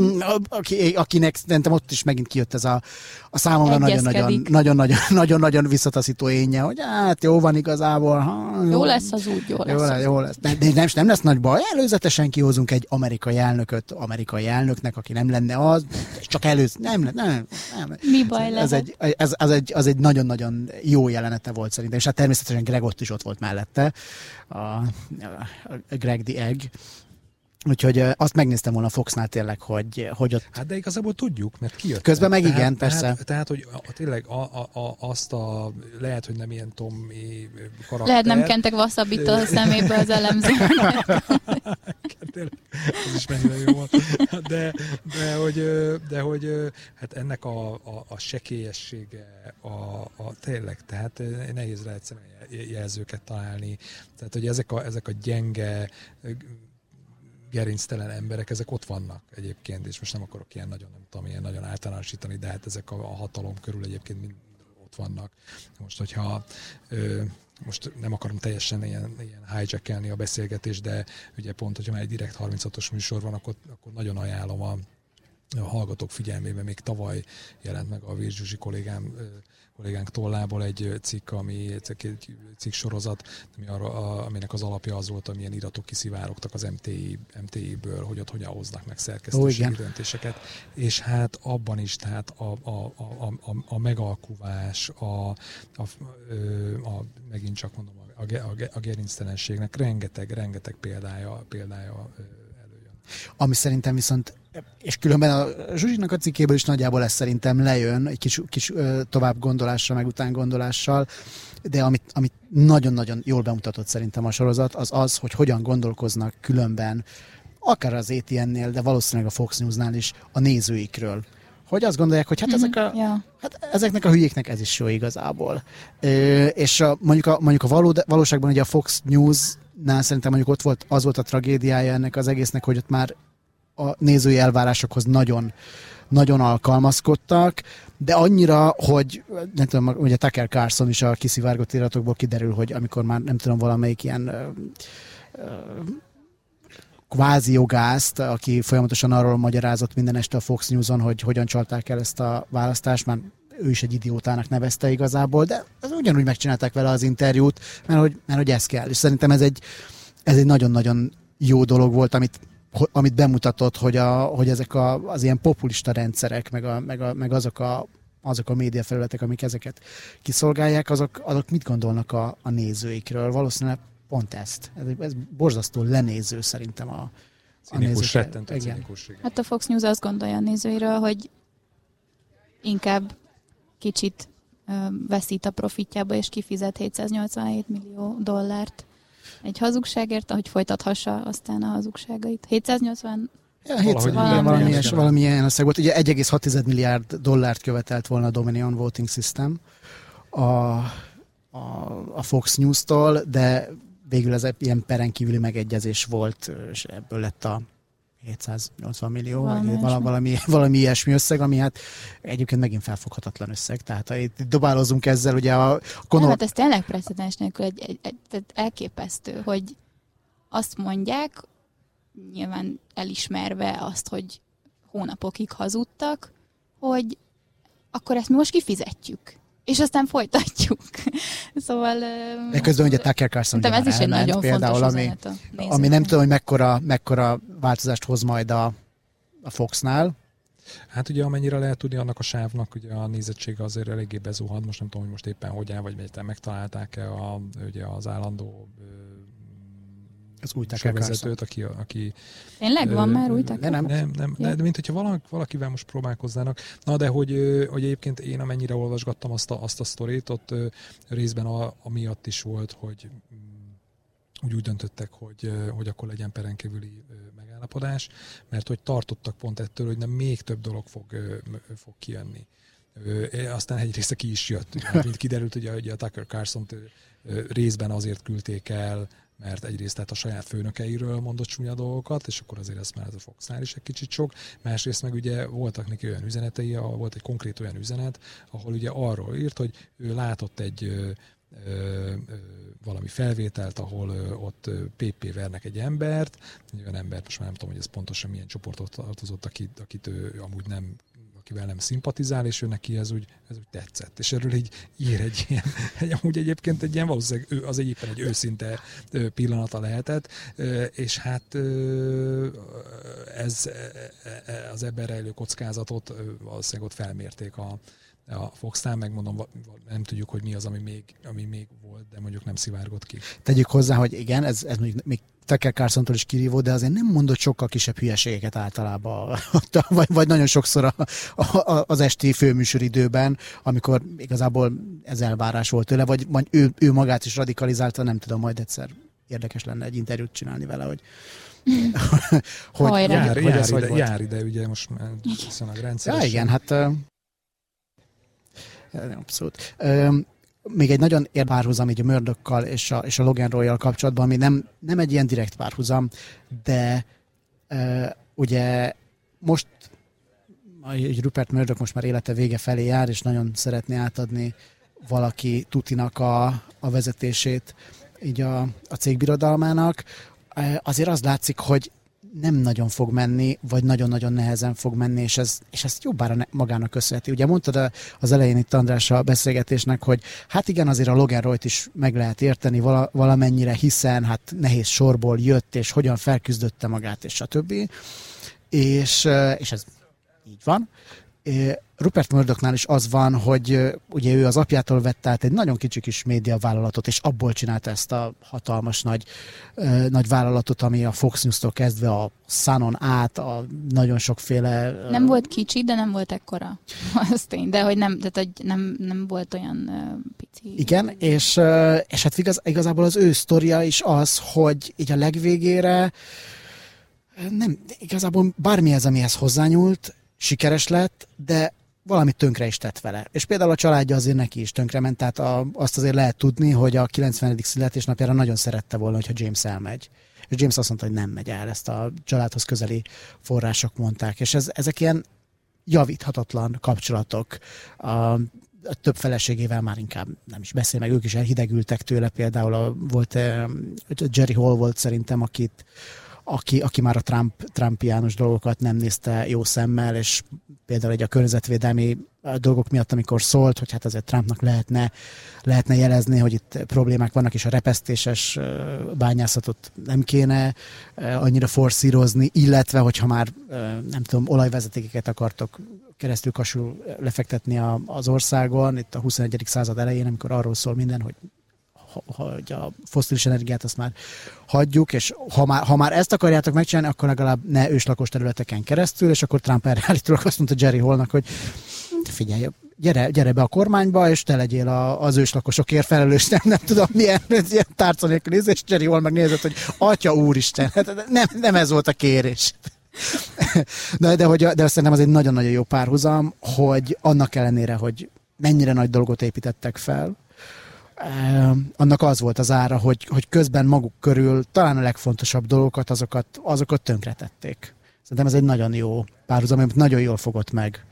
mm, aki, akinek szerintem ott is megint kijött ez a, a számomra nagyon-nagyon, nagyon-nagyon, nagyon-nagyon visszataszító énje, hogy hát jó van igazából. Ha, jó, jó lesz az úgy, jó lesz. Jó, lesz, jó lesz. De, de nem, nem lesz nagy baj, előzetesen kihozunk egy amerikai elnököt, amerikai elnöknek, aki nem lenne az, csak előz, nem, nem, nem. Mi baj ez, ez, egy, ez, az, egy, az egy nagyon-nagyon jó jelenete volt szerintem, és hát természetesen Greg ott is ott volt mellette, a, a Greg the Egg, Úgyhogy azt megnéztem volna Foxnál tényleg, hogy, hogy ott... Hát de igazából tudjuk, mert kijött. Közben meg tehát, igen, persze. Tehát, tehát hogy a, tényleg a, a, a, azt a... Lehet, hogy nem ilyen Tommy karakter. Lehet nem kentek vasszabit a szemébe az *laughs* elemző. Ez is mennyire jó volt. De, de, hogy, de hogy hát ennek a, a, a sekélyessége, a, a, tényleg, tehát nehéz lehet jelzőket találni. Tehát, hogy ezek a, ezek a gyenge gerinctelen emberek, ezek ott vannak egyébként, és most nem akarok ilyen nagyon, nem tudom, ilyen nagyon általánosítani, de hát ezek a, a hatalom körül egyébként mind ott vannak. Most, hogyha ö, most nem akarom teljesen ilyen, ilyen hijackelni a beszélgetést, de ugye pont, hogyha már egy direkt 36-os műsor van, akkor, akkor nagyon ajánlom a a hallgatók figyelmébe. Még tavaly jelent meg a Vérzsuzsi kollégám kollégánk tollából egy cikk, ami egy cikk sorozat, ami arra, aminek az alapja az volt, amilyen iratok kiszivárogtak az MTI, MTI-ből, hogy ott hogyan hoznak meg szerkesztőségi oh, döntéseket. És hát abban is, tehát a, a, a, a, a megalkuvás, a, a, a, a, megint csak mondom, a, a, a gerinctelenségnek rengeteg, rengeteg példája, példája előjön. Ami szerintem viszont és különben a Zsuzsinak a cikkéből is nagyjából ez szerintem lejön, egy kis, kis tovább gondolással, meg után gondolással, de amit, amit nagyon-nagyon jól bemutatott szerintem a sorozat, az az, hogy hogyan gondolkoznak különben, akár az ATN-nél, de valószínűleg a Fox News-nál is a nézőikről. Hogy azt gondolják, hogy hát, mm-hmm, ezek a, yeah. hát ezeknek a hülyéknek ez is jó igazából. Ö, és a, mondjuk a, mondjuk a való, valóságban ugye a Fox News-nál szerintem mondjuk ott volt, az volt a tragédiája ennek az egésznek, hogy ott már a nézői elvárásokhoz nagyon, nagyon alkalmazkodtak, de annyira, hogy nem tudom, ugye Tucker Carlson is a kiszivárgott iratokból kiderül, hogy amikor már nem tudom, valamelyik ilyen ö, ö, kvázi jogászt, aki folyamatosan arról magyarázott minden este a Fox News-on, hogy hogyan csalták el ezt a választást, már ő is egy idiótának nevezte igazából, de ugyanúgy megcsinálták vele az interjút, mert hogy, mert hogy ez kell. És szerintem ez egy, ez egy nagyon-nagyon jó dolog volt, amit amit bemutatott, hogy, a, hogy ezek a, az ilyen populista rendszerek, meg, a, meg, a, meg azok a azok a médiafelületek, amik ezeket kiszolgálják, azok, azok mit gondolnak a, a nézőikről? Valószínűleg pont ezt. Ez, ez borzasztó lenéző szerintem a, a rettentő igen. cinikus. Igen. Hát a Fox News azt gondolja a nézőiről, hogy inkább kicsit veszít a profitjába, és kifizet 787 millió dollárt egy hazugságért, ahogy folytathassa aztán a hazugságait. 780 Ja, 700, valami, valami, ilyes, valami ilyen összeg volt. Ugye 1,6 milliárd dollárt követelt volna a Dominion Voting System a, a, a Fox News-tól, de végül ez egy ilyen peren kívüli megegyezés volt, és ebből lett a 780 millió, valami, valami, valami, valami ilyesmi összeg, ami hát egyébként megint felfoghatatlan összeg. Tehát ha itt dobálozunk ezzel, ugye a konor... Nem, hát ez tényleg precedens nélkül egy, egy, egy, egy elképesztő, hogy azt mondják, nyilván elismerve azt, hogy hónapokig hazudtak, hogy akkor ezt mi most kifizetjük és aztán folytatjuk. *laughs* szóval... De közben ugye Tucker Carlson ez is egy nagyon például, ami, ami nem tudom, hogy mekkora, mekkora változást hoz majd a, a Foxnál. Hát ugye amennyire lehet tudni annak a sávnak, ugye a nézettsége azért eléggé bezuhad, most nem tudom, hogy most éppen hogy áll, vagy megtalálták-e a, ugye az állandó az új vezetőt, aki, aki... Tényleg van ö, már új Nem, nem, nem, nem ja. de mint hogyha valaki, valakivel most próbálkoznának. Na, de hogy, hogy egyébként én amennyire olvasgattam azt a, azt a sztorit, ott részben a, amiatt is volt, hogy mm, úgy úgy döntöttek, hogy, hogy akkor legyen perenkívüli megállapodás, mert hogy tartottak pont ettől, hogy nem még több dolog fog, fog kijönni. Aztán egy része ki is jött. Mint kiderült, ugye, hogy a Tucker carlson részben azért küldték el, mert egyrészt tehát a saját főnökeiről mondott csúnya dolgokat, és akkor azért ez már ez a Foxnál is egy kicsit sok. Másrészt meg ugye voltak neki olyan üzenetei, volt egy konkrét olyan üzenet, ahol ugye arról írt, hogy ő látott egy ö, ö, valami felvételt, ahol ö, ott PP vernek egy embert, egy olyan embert, most már nem tudom, hogy ez pontosan milyen csoportot tartozott, akit, akit ő amúgy nem akivel nem szimpatizál, és ő neki ez úgy, ez úgy tetszett. És erről így ír egy ilyen, egy, amúgy egyébként egy ilyen valószínűleg ő, az egyébként egy őszinte pillanata lehetett, és hát ez e, e, az ebben rejlő kockázatot valószínűleg ott felmérték a, a Foxnál, megmondom, nem tudjuk, hogy mi az, ami még, ami még volt, de mondjuk nem szivárgott ki. Tegyük hozzá, hogy igen, ez, ez még, még Tucker carlson is kirívó, de azért nem mondott sokkal kisebb hülyeségeket általában, vagy, vagy nagyon sokszor a, a, az esti főműsoridőben, amikor igazából ez elvárás volt tőle, vagy, vagy ő, ő magát is radikalizálta, nem tudom, majd egyszer érdekes lenne egy interjút csinálni vele, hogy *laughs* hogy, jár, hogy jár, ez, ide, hogy jár ide, ugye most már viszonylag rendszeresen. Ja, igen, hát abszolút még egy nagyon ér párhuzam így a Mördökkal és a, és a Logan Royal kapcsolatban, ami nem, nem egy ilyen direkt párhuzam, de e, ugye most egy Rupert Murdoch most már élete vége felé jár, és nagyon szeretné átadni valaki Tutinak a, a vezetését így a, a cégbirodalmának. Azért az látszik, hogy nem nagyon fog menni, vagy nagyon-nagyon nehezen fog menni, és, ez, és ezt jobbára ne, magának köszönheti. Ugye mondtad az elején itt András a beszélgetésnek, hogy hát igen, azért a Logan Royt is meg lehet érteni vala, valamennyire, hiszen hát nehéz sorból jött, és hogyan felküzdötte magát, és stb. És, és ez így van. Rupert Murdochnál is az van, hogy ugye ő az apjától vette át egy nagyon kicsi kis médiavállalatot, és abból csinálta ezt a hatalmas nagy, nagy vállalatot, ami a Fox News-tól kezdve a Sunon át, a nagyon sokféle... Nem volt kicsi, de nem volt ekkora. *laughs* Az tény, de hogy nem, tehát, hogy nem, nem volt olyan pici. Igen, és, és hát igaz, igazából az ő sztoria is az, hogy így a legvégére nem, igazából bármi ez, amihez hozzányúlt, sikeres lett, de valamit tönkre is tett vele. És például a családja azért neki is ment, tehát a, azt azért lehet tudni, hogy a 90. születésnapjára nagyon szerette volna, hogyha James elmegy. És James azt mondta, hogy nem megy el, ezt a családhoz közeli források mondták. És ez, ezek ilyen javíthatatlan kapcsolatok. A, a több feleségével már inkább nem is beszél, meg ők is elhidegültek tőle. Például a, volt Jerry Hall volt szerintem, akit aki, aki már a Trump, Trumpiánus dolgokat nem nézte jó szemmel, és például egy a környezetvédelmi dolgok miatt, amikor szólt, hogy hát azért Trumpnak lehetne, lehetne jelezni, hogy itt problémák vannak, és a repesztéses bányászatot nem kéne annyira forszírozni, illetve hogyha már nem tudom, olajvezetékeket akartok keresztül kasul lefektetni az országon, itt a 21. század elején, amikor arról szól minden, hogy hogy a foszilis energiát azt már hagyjuk, és ha már, ha már ezt akarjátok megcsinálni, akkor legalább ne őslakos területeken keresztül, és akkor Trump erre *laughs* állítólag azt mondta Jerry Holnak, hogy figyelj, gyere, gyere be a kormányba, és te legyél a, az őslakosokért felelős, nem, nem tudom milyen, ilyen tárca nélkül néz, és Jerry Hall megnézett, hogy atya úristen, hát nem, nem ez volt a kérés. *laughs* De, de, hogy, de szerintem az egy nagyon-nagyon jó párhuzam, hogy annak ellenére, hogy mennyire nagy dolgot építettek fel, annak az volt az ára, hogy, hogy közben maguk körül talán a legfontosabb dolgokat, azokat, azokat tönkretették. Szerintem ez egy nagyon jó párhuzam, amit nagyon jól fogott meg.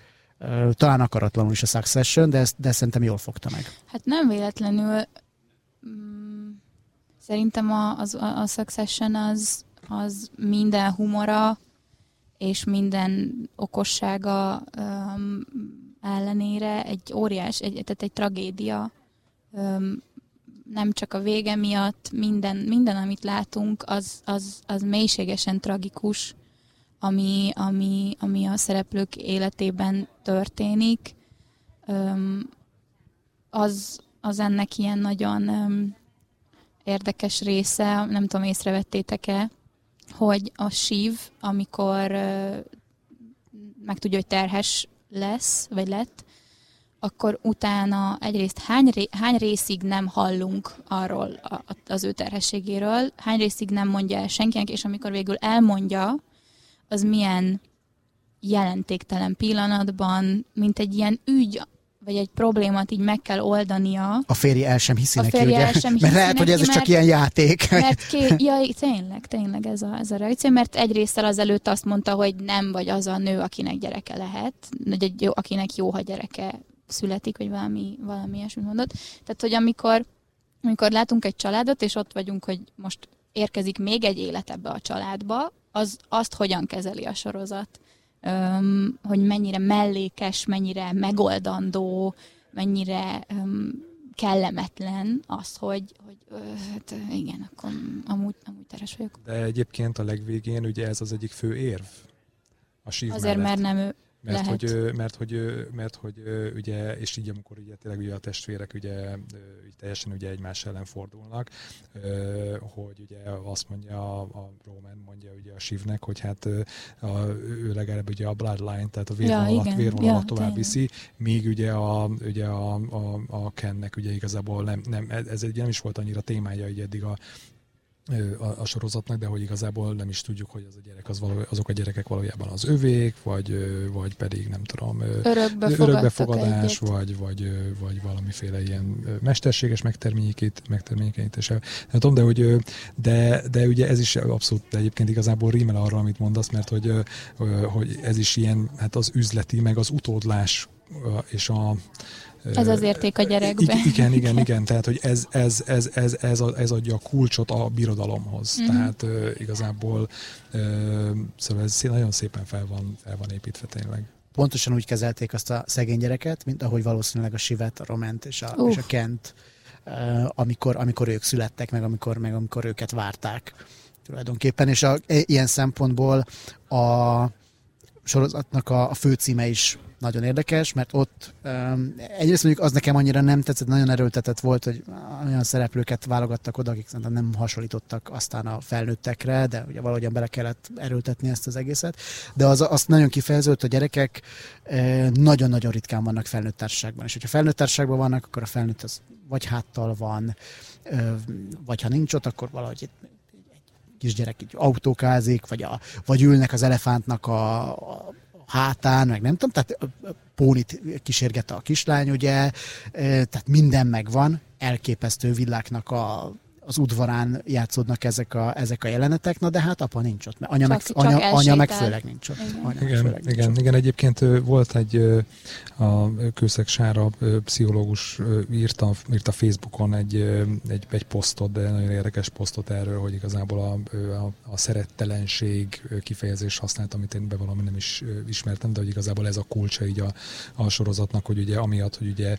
Talán akaratlanul is a Succession, de, de szerintem jól fogta meg. Hát nem véletlenül. Mm, szerintem a, a, a Succession az, az minden humora és minden okossága um, ellenére egy óriás, egy, tehát egy tragédia nem csak a vége miatt, minden, minden amit látunk, az, az, az mélységesen tragikus, ami, ami, ami a szereplők életében történik. Az, az ennek ilyen nagyon érdekes része, nem tudom, észrevettétek-e, hogy a sív, amikor meg tudja, hogy terhes lesz, vagy lett, akkor utána egyrészt hány, ré, hány részig nem hallunk arról a, az ő terhességéről, hány részig nem mondja el senkinek, és amikor végül elmondja, az milyen jelentéktelen pillanatban, mint egy ilyen ügy, vagy egy problémát így meg kell oldania. A férje el sem hiszi a neki, ugye? El sem hiszi mert lehet, neki, hogy ez is csak ilyen játék. Mert ké, ja, tényleg, tényleg ez a, ez a reakció, mert egy részsel azelőtt azt mondta, hogy nem vagy az a nő, akinek gyereke lehet, vagy egy akinek jó, ha gyereke születik, vagy valami, valami ilyesmit mondott. Tehát, hogy amikor, amikor látunk egy családot, és ott vagyunk, hogy most érkezik még egy élet ebbe a családba, az azt hogyan kezeli a sorozat. Öm, hogy mennyire mellékes, mennyire megoldandó, mennyire öm, kellemetlen az, hogy, hogy ö, hát igen, akkor amúgy, amúgy teres vagyok. De egyébként a legvégén ugye ez az egyik fő érv a sív Azért, mellett. mert nem ő, mert hogy, mert, hogy, mert hogy ugye, és így amikor ugye tényleg ugye a testvérek ugye, teljesen ugye egymás ellen fordulnak, hogy ugye azt mondja a, Roman mondja ugye a Sivnek, hogy hát a, ő legalább ugye a bloodline, tehát a vérvonalat, ja, vérvonalat ja, tovább viszi, míg ugye a, ugye a, a, a Kennek ugye igazából nem, nem ez egy nem is volt annyira témája így eddig a, a, a sorozatnak, de hogy igazából nem is tudjuk, hogy az a gyerek az való, azok a gyerekek valójában az övék, vagy, vagy pedig nem tudom, örökbefogadás, vagy, vagy, vagy valamiféle ilyen mesterséges megtermékét, megtermékenítés. Nem tudom, de, hogy, de, de ugye ez is abszolút, de egyébként igazából rímel arra, amit mondasz, mert hogy, hogy ez is ilyen, hát az üzleti, meg az utódlás és a Ez az érték a gyerekben. Igen, igen, igen, tehát hogy ez, ez, ez, ez, ez, ez adja a kulcsot a birodalomhoz. Mm-hmm. Tehát uh, igazából uh, szóval ez nagyon szépen fel van, fel van építve tényleg pontosan úgy kezelték azt a szegény gyereket, mint ahogy valószínűleg a Sivet, a Roment és a, uh. és a Kent, amikor, amikor ők születtek, meg amikor, meg amikor őket várták tulajdonképpen, és a, ilyen szempontból a sorozatnak a, a főcíme is nagyon érdekes, mert ott um, egyrészt mondjuk az nekem annyira nem tetszett, nagyon erőltetett volt, hogy olyan szereplőket válogattak oda, akik szerintem nem hasonlítottak aztán a felnőttekre, de ugye valahogyan bele kellett erőltetni ezt az egészet. De az, azt nagyon kifejező, hogy a gyerekek uh, nagyon-nagyon ritkán vannak felnőtt társaságban. És hogyha felnőtt társaságban vannak, akkor a felnőtt az vagy háttal van, uh, vagy ha nincs ott, akkor valahogy kisgyerek így autókázik, vagy, a, vagy ülnek az elefántnak a, a hátán, meg nem tudom, tehát Pónit kísérgette a kislány, ugye, tehát minden megvan, elképesztő világnak a az udvarán játszódnak ezek a, ezek a jelenetek, na de hát apa nincs ott. Anya, csak, meg, csak anya, anya meg főleg nincs ott. Igen, anya igen, főleg igen, nincs igen, egyébként volt egy a Kőszeg Sára pszichológus írta, írta Facebookon egy, egy, egy posztot, de nagyon érdekes posztot erről, hogy igazából a, a, a szerettelenség kifejezés használt, amit én bevallom, nem is ismertem, de hogy igazából ez a kulcsa így a, a sorozatnak, hogy ugye amiatt, hogy ugye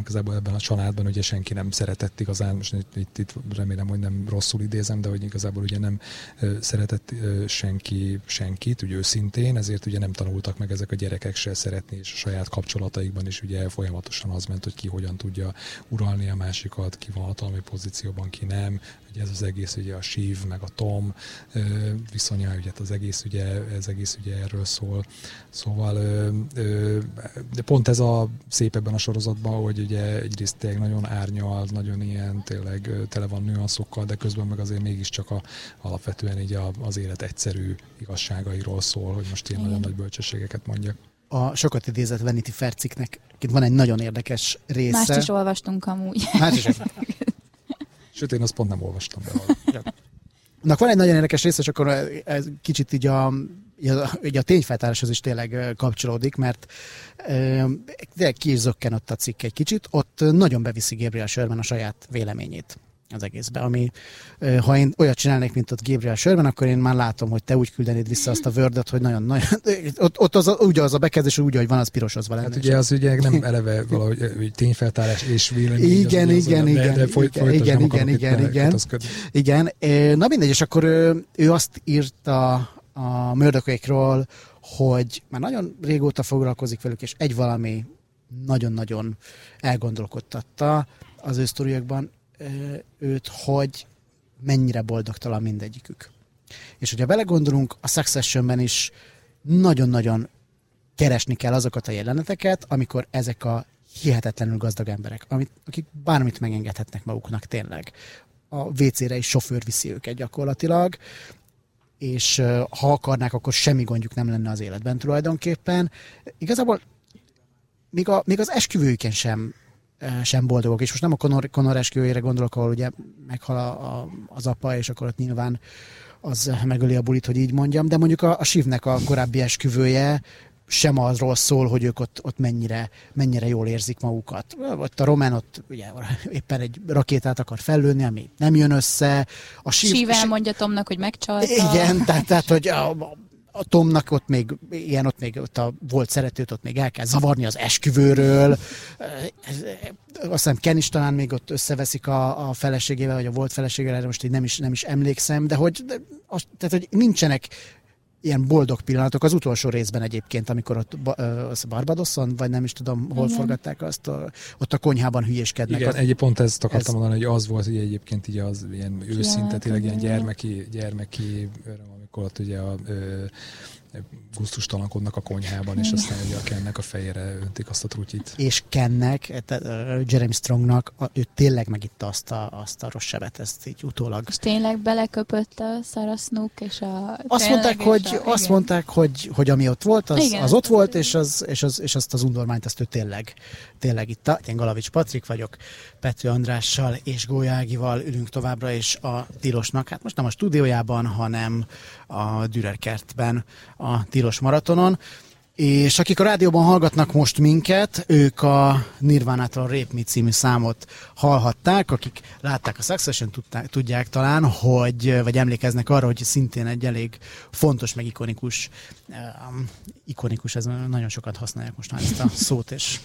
igazából ebben a családban ugye senki nem szeretett igazán, most itt, itt, itt remélem, hogy nem rosszul idézem, de hogy igazából ugye nem szeretett senki senkit, ugye őszintén, ezért ugye nem tanultak meg ezek a gyerekek se szeretni, és a saját kapcsolataikban is ugye folyamatosan az ment, hogy ki hogyan tudja uralni a másikat, ki van hatalmi pozícióban, ki nem, ugye ez az egész ugye a Shiv meg a Tom viszonya, ugye az egész ugye, ez egész ugye erről szól. Szóval de pont ez a szép ebben a sorozatban, hogy ugye egyrészt tényleg nagyon árnyal, nagyon ilyen tényleg tele van nüanszokkal, de közben meg azért mégiscsak a, alapvetően így a, az élet egyszerű igazságairól szól, hogy most ilyen nagyon nagy bölcsességeket mondjak a sokat idézett Vanity Ferciknek itt van egy nagyon érdekes része. Mást is olvastunk amúgy. Más is. *laughs* Sőt, én azt pont nem olvastam be. Na, van egy nagyon érdekes rész, és akkor ez kicsit így a, így a tényfeltáráshoz is tényleg kapcsolódik, mert tényleg ki is zökken ott a cikk egy kicsit, ott nagyon beviszi Gabriel Sherman a saját véleményét az egészbe. Ami, ha én olyat csinálnék, mint ott Gabriel Sörben, akkor én már látom, hogy te úgy küldenéd vissza azt a word hogy nagyon, nagyon *laughs* ott, ott az, úgy az a bekezdés, úgy, hogy van, az pirosozva lenne. Hát ugye az ugye nem *laughs* eleve valahogy tényfeltárás és vélemény. Igen, igen, az, igen, de, de folyt, igen, igen, igen, igen, igen, igen. Na mindegy, és akkor ő, ő azt írta a mördökökről, hogy már nagyon régóta foglalkozik velük, és egy valami nagyon-nagyon elgondolkodtatta az ő sztoriakban, őt, hogy mennyire boldogtalan mindegyikük. És hogyha belegondolunk, a Successionben is nagyon-nagyon keresni kell azokat a jeleneteket, amikor ezek a hihetetlenül gazdag emberek, amit, akik bármit megengedhetnek maguknak tényleg. A WC-re is sofőr viszi őket gyakorlatilag, és ha akarnák, akkor semmi gondjuk nem lenne az életben tulajdonképpen. Igazából még, a, még az esküvőiken sem sem boldogok. És most nem a Conor, Conor esküvőjére gondolok, ahol ugye meghal a, a, az apa, és akkor ott nyilván az megöli a bulit, hogy így mondjam, de mondjuk a, a Sivnek a korábbi esküvője sem arról szól, hogy ők ott, ott mennyire, mennyire jól érzik magukat. Ott a Román ott ugye éppen egy rakétát akar fellőni, ami nem jön össze. A sív, Sível mondja Tomnak, hogy megcsalta. Igen, tehát, tehát hogy a, a Tomnak ott még, ilyen ott még ott a volt szeretőt ott még el kell zavarni az esküvőről. Azt hiszem Ken is talán még ott összeveszik a, a feleségével, vagy a volt feleségével, erre most így nem is, nem is emlékszem, de hogy, de, az, tehát, hogy nincsenek ilyen boldog pillanatok az utolsó részben egyébként, amikor ott az Barbadoson, vagy nem is tudom, hol Igen. forgatták azt, a, ott a konyhában hülyéskednek. Igen, egy pont ezt akartam ez... mondani, hogy az volt, hogy egyébként így az ilyen őszinte, tényleg ilyen gyermeki, gyermeki öröm, amikor ott ugye a ö, gusztustalankodnak a konyhában, és aztán ugye a Kennek a fejére öntik azt a trutyit. És Kennek, Jeremy Strongnak, ő tényleg megitta azt a, azt a rossz sebet, ezt így utólag. És tényleg beleköpött a Sarasnuk és a... Azt mondták, hogy, a, azt mondták hogy, hogy ami ott volt, az, igen, az ott volt, és, az, és, az, és azt az undormányt, azt ő tényleg, tényleg itta. Én Galavics Patrik vagyok, Pető Andrással és Gólyágival ülünk továbbra is a Tilosnak, hát most nem a stúdiójában, hanem a Dürer kertben, a Tilos maratonon, És akik a rádióban hallgatnak most minket, ők a Nirvánától a Rape Me című számot hallhatták, akik látták a Succession, tudták, tudják talán, hogy, vagy emlékeznek arra, hogy szintén egy elég fontos, meg ikonikus, um, ikonikus, ez nagyon sokat használják most már ezt a szót, és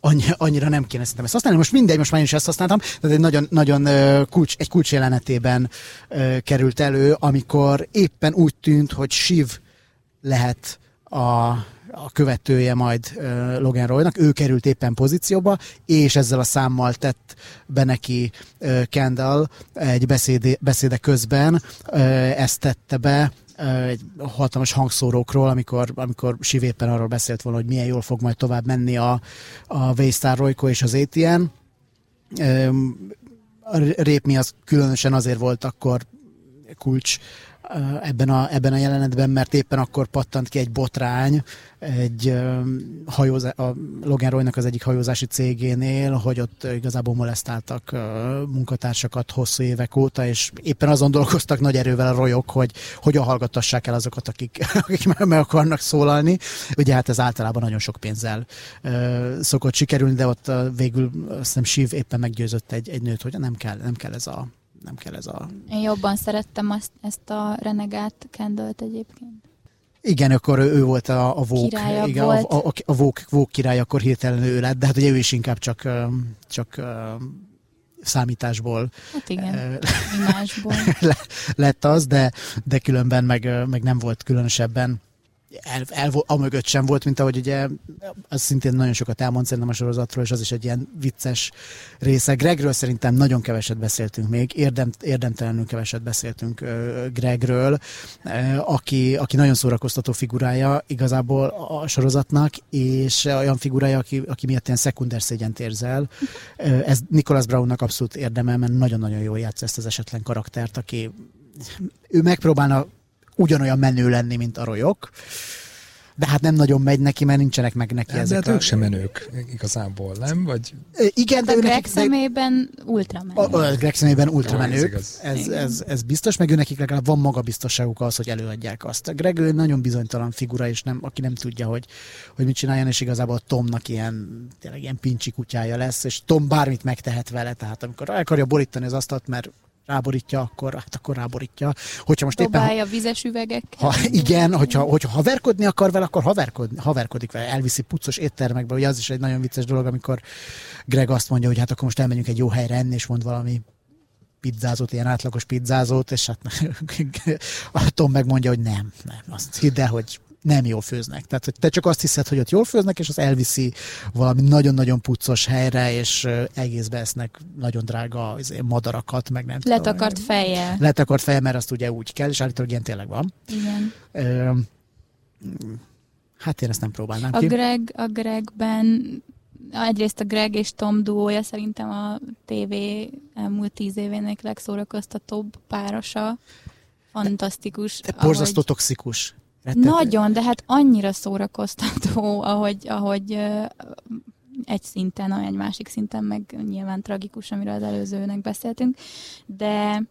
annyi, annyira nem kéne szerintem ezt használni. Most mindegy, most már én is ezt használtam, de egy nagyon, nagyon kulcs, egy kulcs jelenetében került elő, amikor éppen úgy tűnt, hogy Shiv lehet a, a követője majd uh, Logan Roynak, ő került éppen pozícióba, és ezzel a számmal tett be neki uh, Kendall egy beszéde, beszéde közben, uh, ezt tette be egy hatalmas hangszórókról, amikor, amikor Siv éppen arról beszélt volna, hogy milyen jól fog majd tovább menni a, a Waystar Royko és az ATN. A Répmi az különösen azért volt akkor kulcs ebben a, ebben a jelenetben, mert éppen akkor pattant ki egy botrány egy hajózá, a Logan Roynak az egyik hajózási cégénél, hogy ott igazából molesztáltak munkatársakat hosszú évek óta, és éppen azon dolgoztak nagy erővel a rolyok, hogy hogyan hallgattassák el azokat, akik, *laughs* akik meg akarnak szólalni. Ugye hát ez általában nagyon sok pénzzel szokott sikerülni, de ott végül azt hiszem Siv éppen meggyőzött egy, egy nőt, hogy nem kell, nem kell ez a nem kell ez a... Én jobban szerettem azt, ezt a renegát kendőt egyébként. Igen, akkor ő volt a, a Vók, igen, volt. a, a, a Vók, Vók király, akkor hirtelen ő lett, de hát ugye ő is inkább csak, csak számításból hát igen, imásból *laughs* lett az, de, de különben meg, meg nem volt különösebben el, el, amögött sem volt, mint ahogy ugye az szintén nagyon sokat elmond szerintem a sorozatról, és az is egy ilyen vicces része. Gregről szerintem nagyon keveset beszéltünk még, érdem, érdemtelenül keveset beszéltünk Gregről, aki, aki nagyon szórakoztató figurája igazából a sorozatnak, és olyan figurája, aki, aki miatt ilyen szekunder szégyent érzel. Ez Nicholas Brownnak abszolút érdeme, mert nagyon-nagyon jól játsz ezt az esetlen karaktert, aki ő megpróbálna ugyanolyan menő lenni, mint a rolyok. De hát nem nagyon megy neki, mert nincsenek meg neki de ezek hát a... ők sem menők igazából, nem? Vagy... Igen, de, de a Greg nekik, szemében ultramenő. A, a Greg szemében ultramenők, ez, ez, ez, ez, biztos, meg ő nekik legalább van magabiztosságuk az, hogy előadják azt. A Greg ő nagyon bizonytalan figura, és nem, aki nem tudja, hogy, hogy mit csináljon, és igazából a Tomnak ilyen, tényleg ilyen pincsi kutyája lesz, és Tom bármit megtehet vele, tehát amikor el akarja borítani az asztalt, mert ráborítja, akkor, hát akkor ráborítja. Hogyha most Dobálja éppen, vizes üvegek. Ha, igen, hogyha, hogyha haverkodni akar vele, akkor haverkodni, haverkodik vele, elviszi puccos éttermekbe. Ugye az is egy nagyon vicces dolog, amikor Greg azt mondja, hogy hát akkor most elmenjünk egy jó helyre enni, és mond valami pizzázót, ilyen átlagos pizzázót, és hát *laughs* a Tom megmondja, hogy nem, nem, azt hidd el, hogy nem jól főznek. Tehát, hogy te csak azt hiszed, hogy ott jól főznek, és az elviszi valami nagyon-nagyon puccos helyre, és egészbe esznek nagyon drága izé, madarakat, meg nem Letakart tudom. fejjel. Letakart fejjel, mert azt ugye úgy kell, és állítólag ilyen tényleg van. Igen. Ö, hát én ezt nem próbálnám a ki. Greg, a Gregben egyrészt a Greg és Tom duója szerintem a TV elmúlt tíz évének legszórakoztatóbb párosa. Fantasztikus. De borzasztó ahogy... toxikus. Rettet... Nagyon, de hát annyira szórakoztató, ahogy, ahogy egy szinten, egy másik szinten, meg nyilván tragikus, amiről az előzőnek beszéltünk, de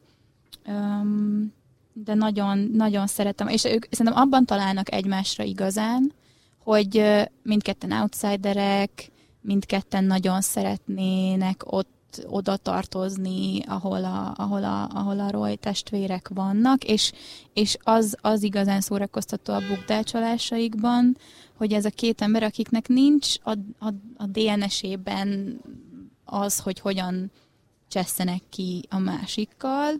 um, de nagyon, nagyon szeretem, és ők szerintem abban találnak egymásra igazán, hogy mindketten outsiderek, mindketten nagyon szeretnének ott oda tartozni, ahol a, ahol a, ahol a Roy testvérek vannak, és, és az, az igazán szórakoztató a bukdácsolásaikban, hogy ez a két ember, akiknek nincs a, a, a DNS-ében az, hogy hogyan csesszenek ki a másikkal.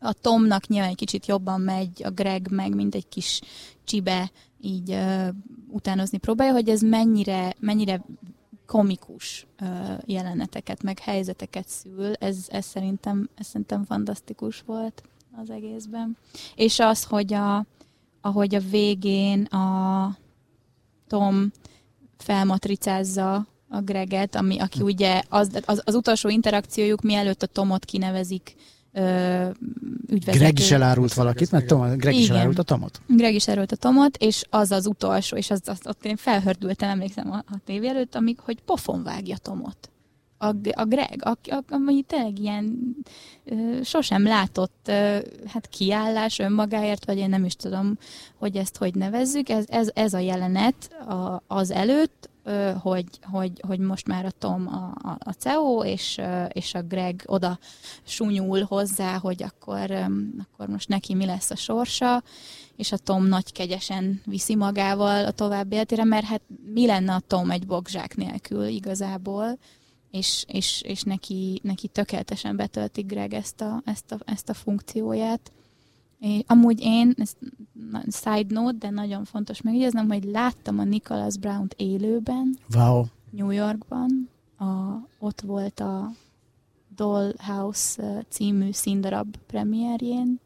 A Tomnak nyilván egy kicsit jobban megy, a Greg meg, mint egy kis csibe így uh, utánozni próbálja, hogy ez mennyire, mennyire komikus jeleneteket, meg helyzeteket szül, ez, ez, szerintem, ez szerintem fantasztikus volt az egészben. És az, hogy a, ahogy a végén a Tom felmatricázza a Greget, ami, aki ugye az, az, az utolsó interakciójuk, mielőtt a Tomot kinevezik ügyvezető. Greg is elárult valakit, mert Tom, Greg Igen. is elárult a Tomot. Greg is elárult a Tomot, és az az utolsó, és az, az, ott én felhördültem, emlékszem a, a tévé előtt, amíg, hogy pofon vágja Tomot. a, a Greg, aki, ami tényleg ilyen ö, sosem látott ö, hát kiállás önmagáért, vagy én nem is tudom, hogy ezt hogy nevezzük, ez, ez, ez a jelenet a, az előtt, hogy, hogy, hogy most már a Tom a, a, a CEO, és, és a Greg oda súnyul hozzá, hogy akkor, akkor most neki mi lesz a sorsa, és a Tom nagy kegyesen viszi magával a további életére, mert hát mi lenne a Tom egy bogzsák nélkül igazából, és, és, és neki, neki tökéletesen betölti Greg ezt a, ezt a, ezt a funkcióját. És amúgy én, ez side note, de nagyon fontos megjegyeznem, hogy láttam a Nicholas Brown-t élőben, wow. New Yorkban, a, ott volt a Dollhouse című színdarab premierjén,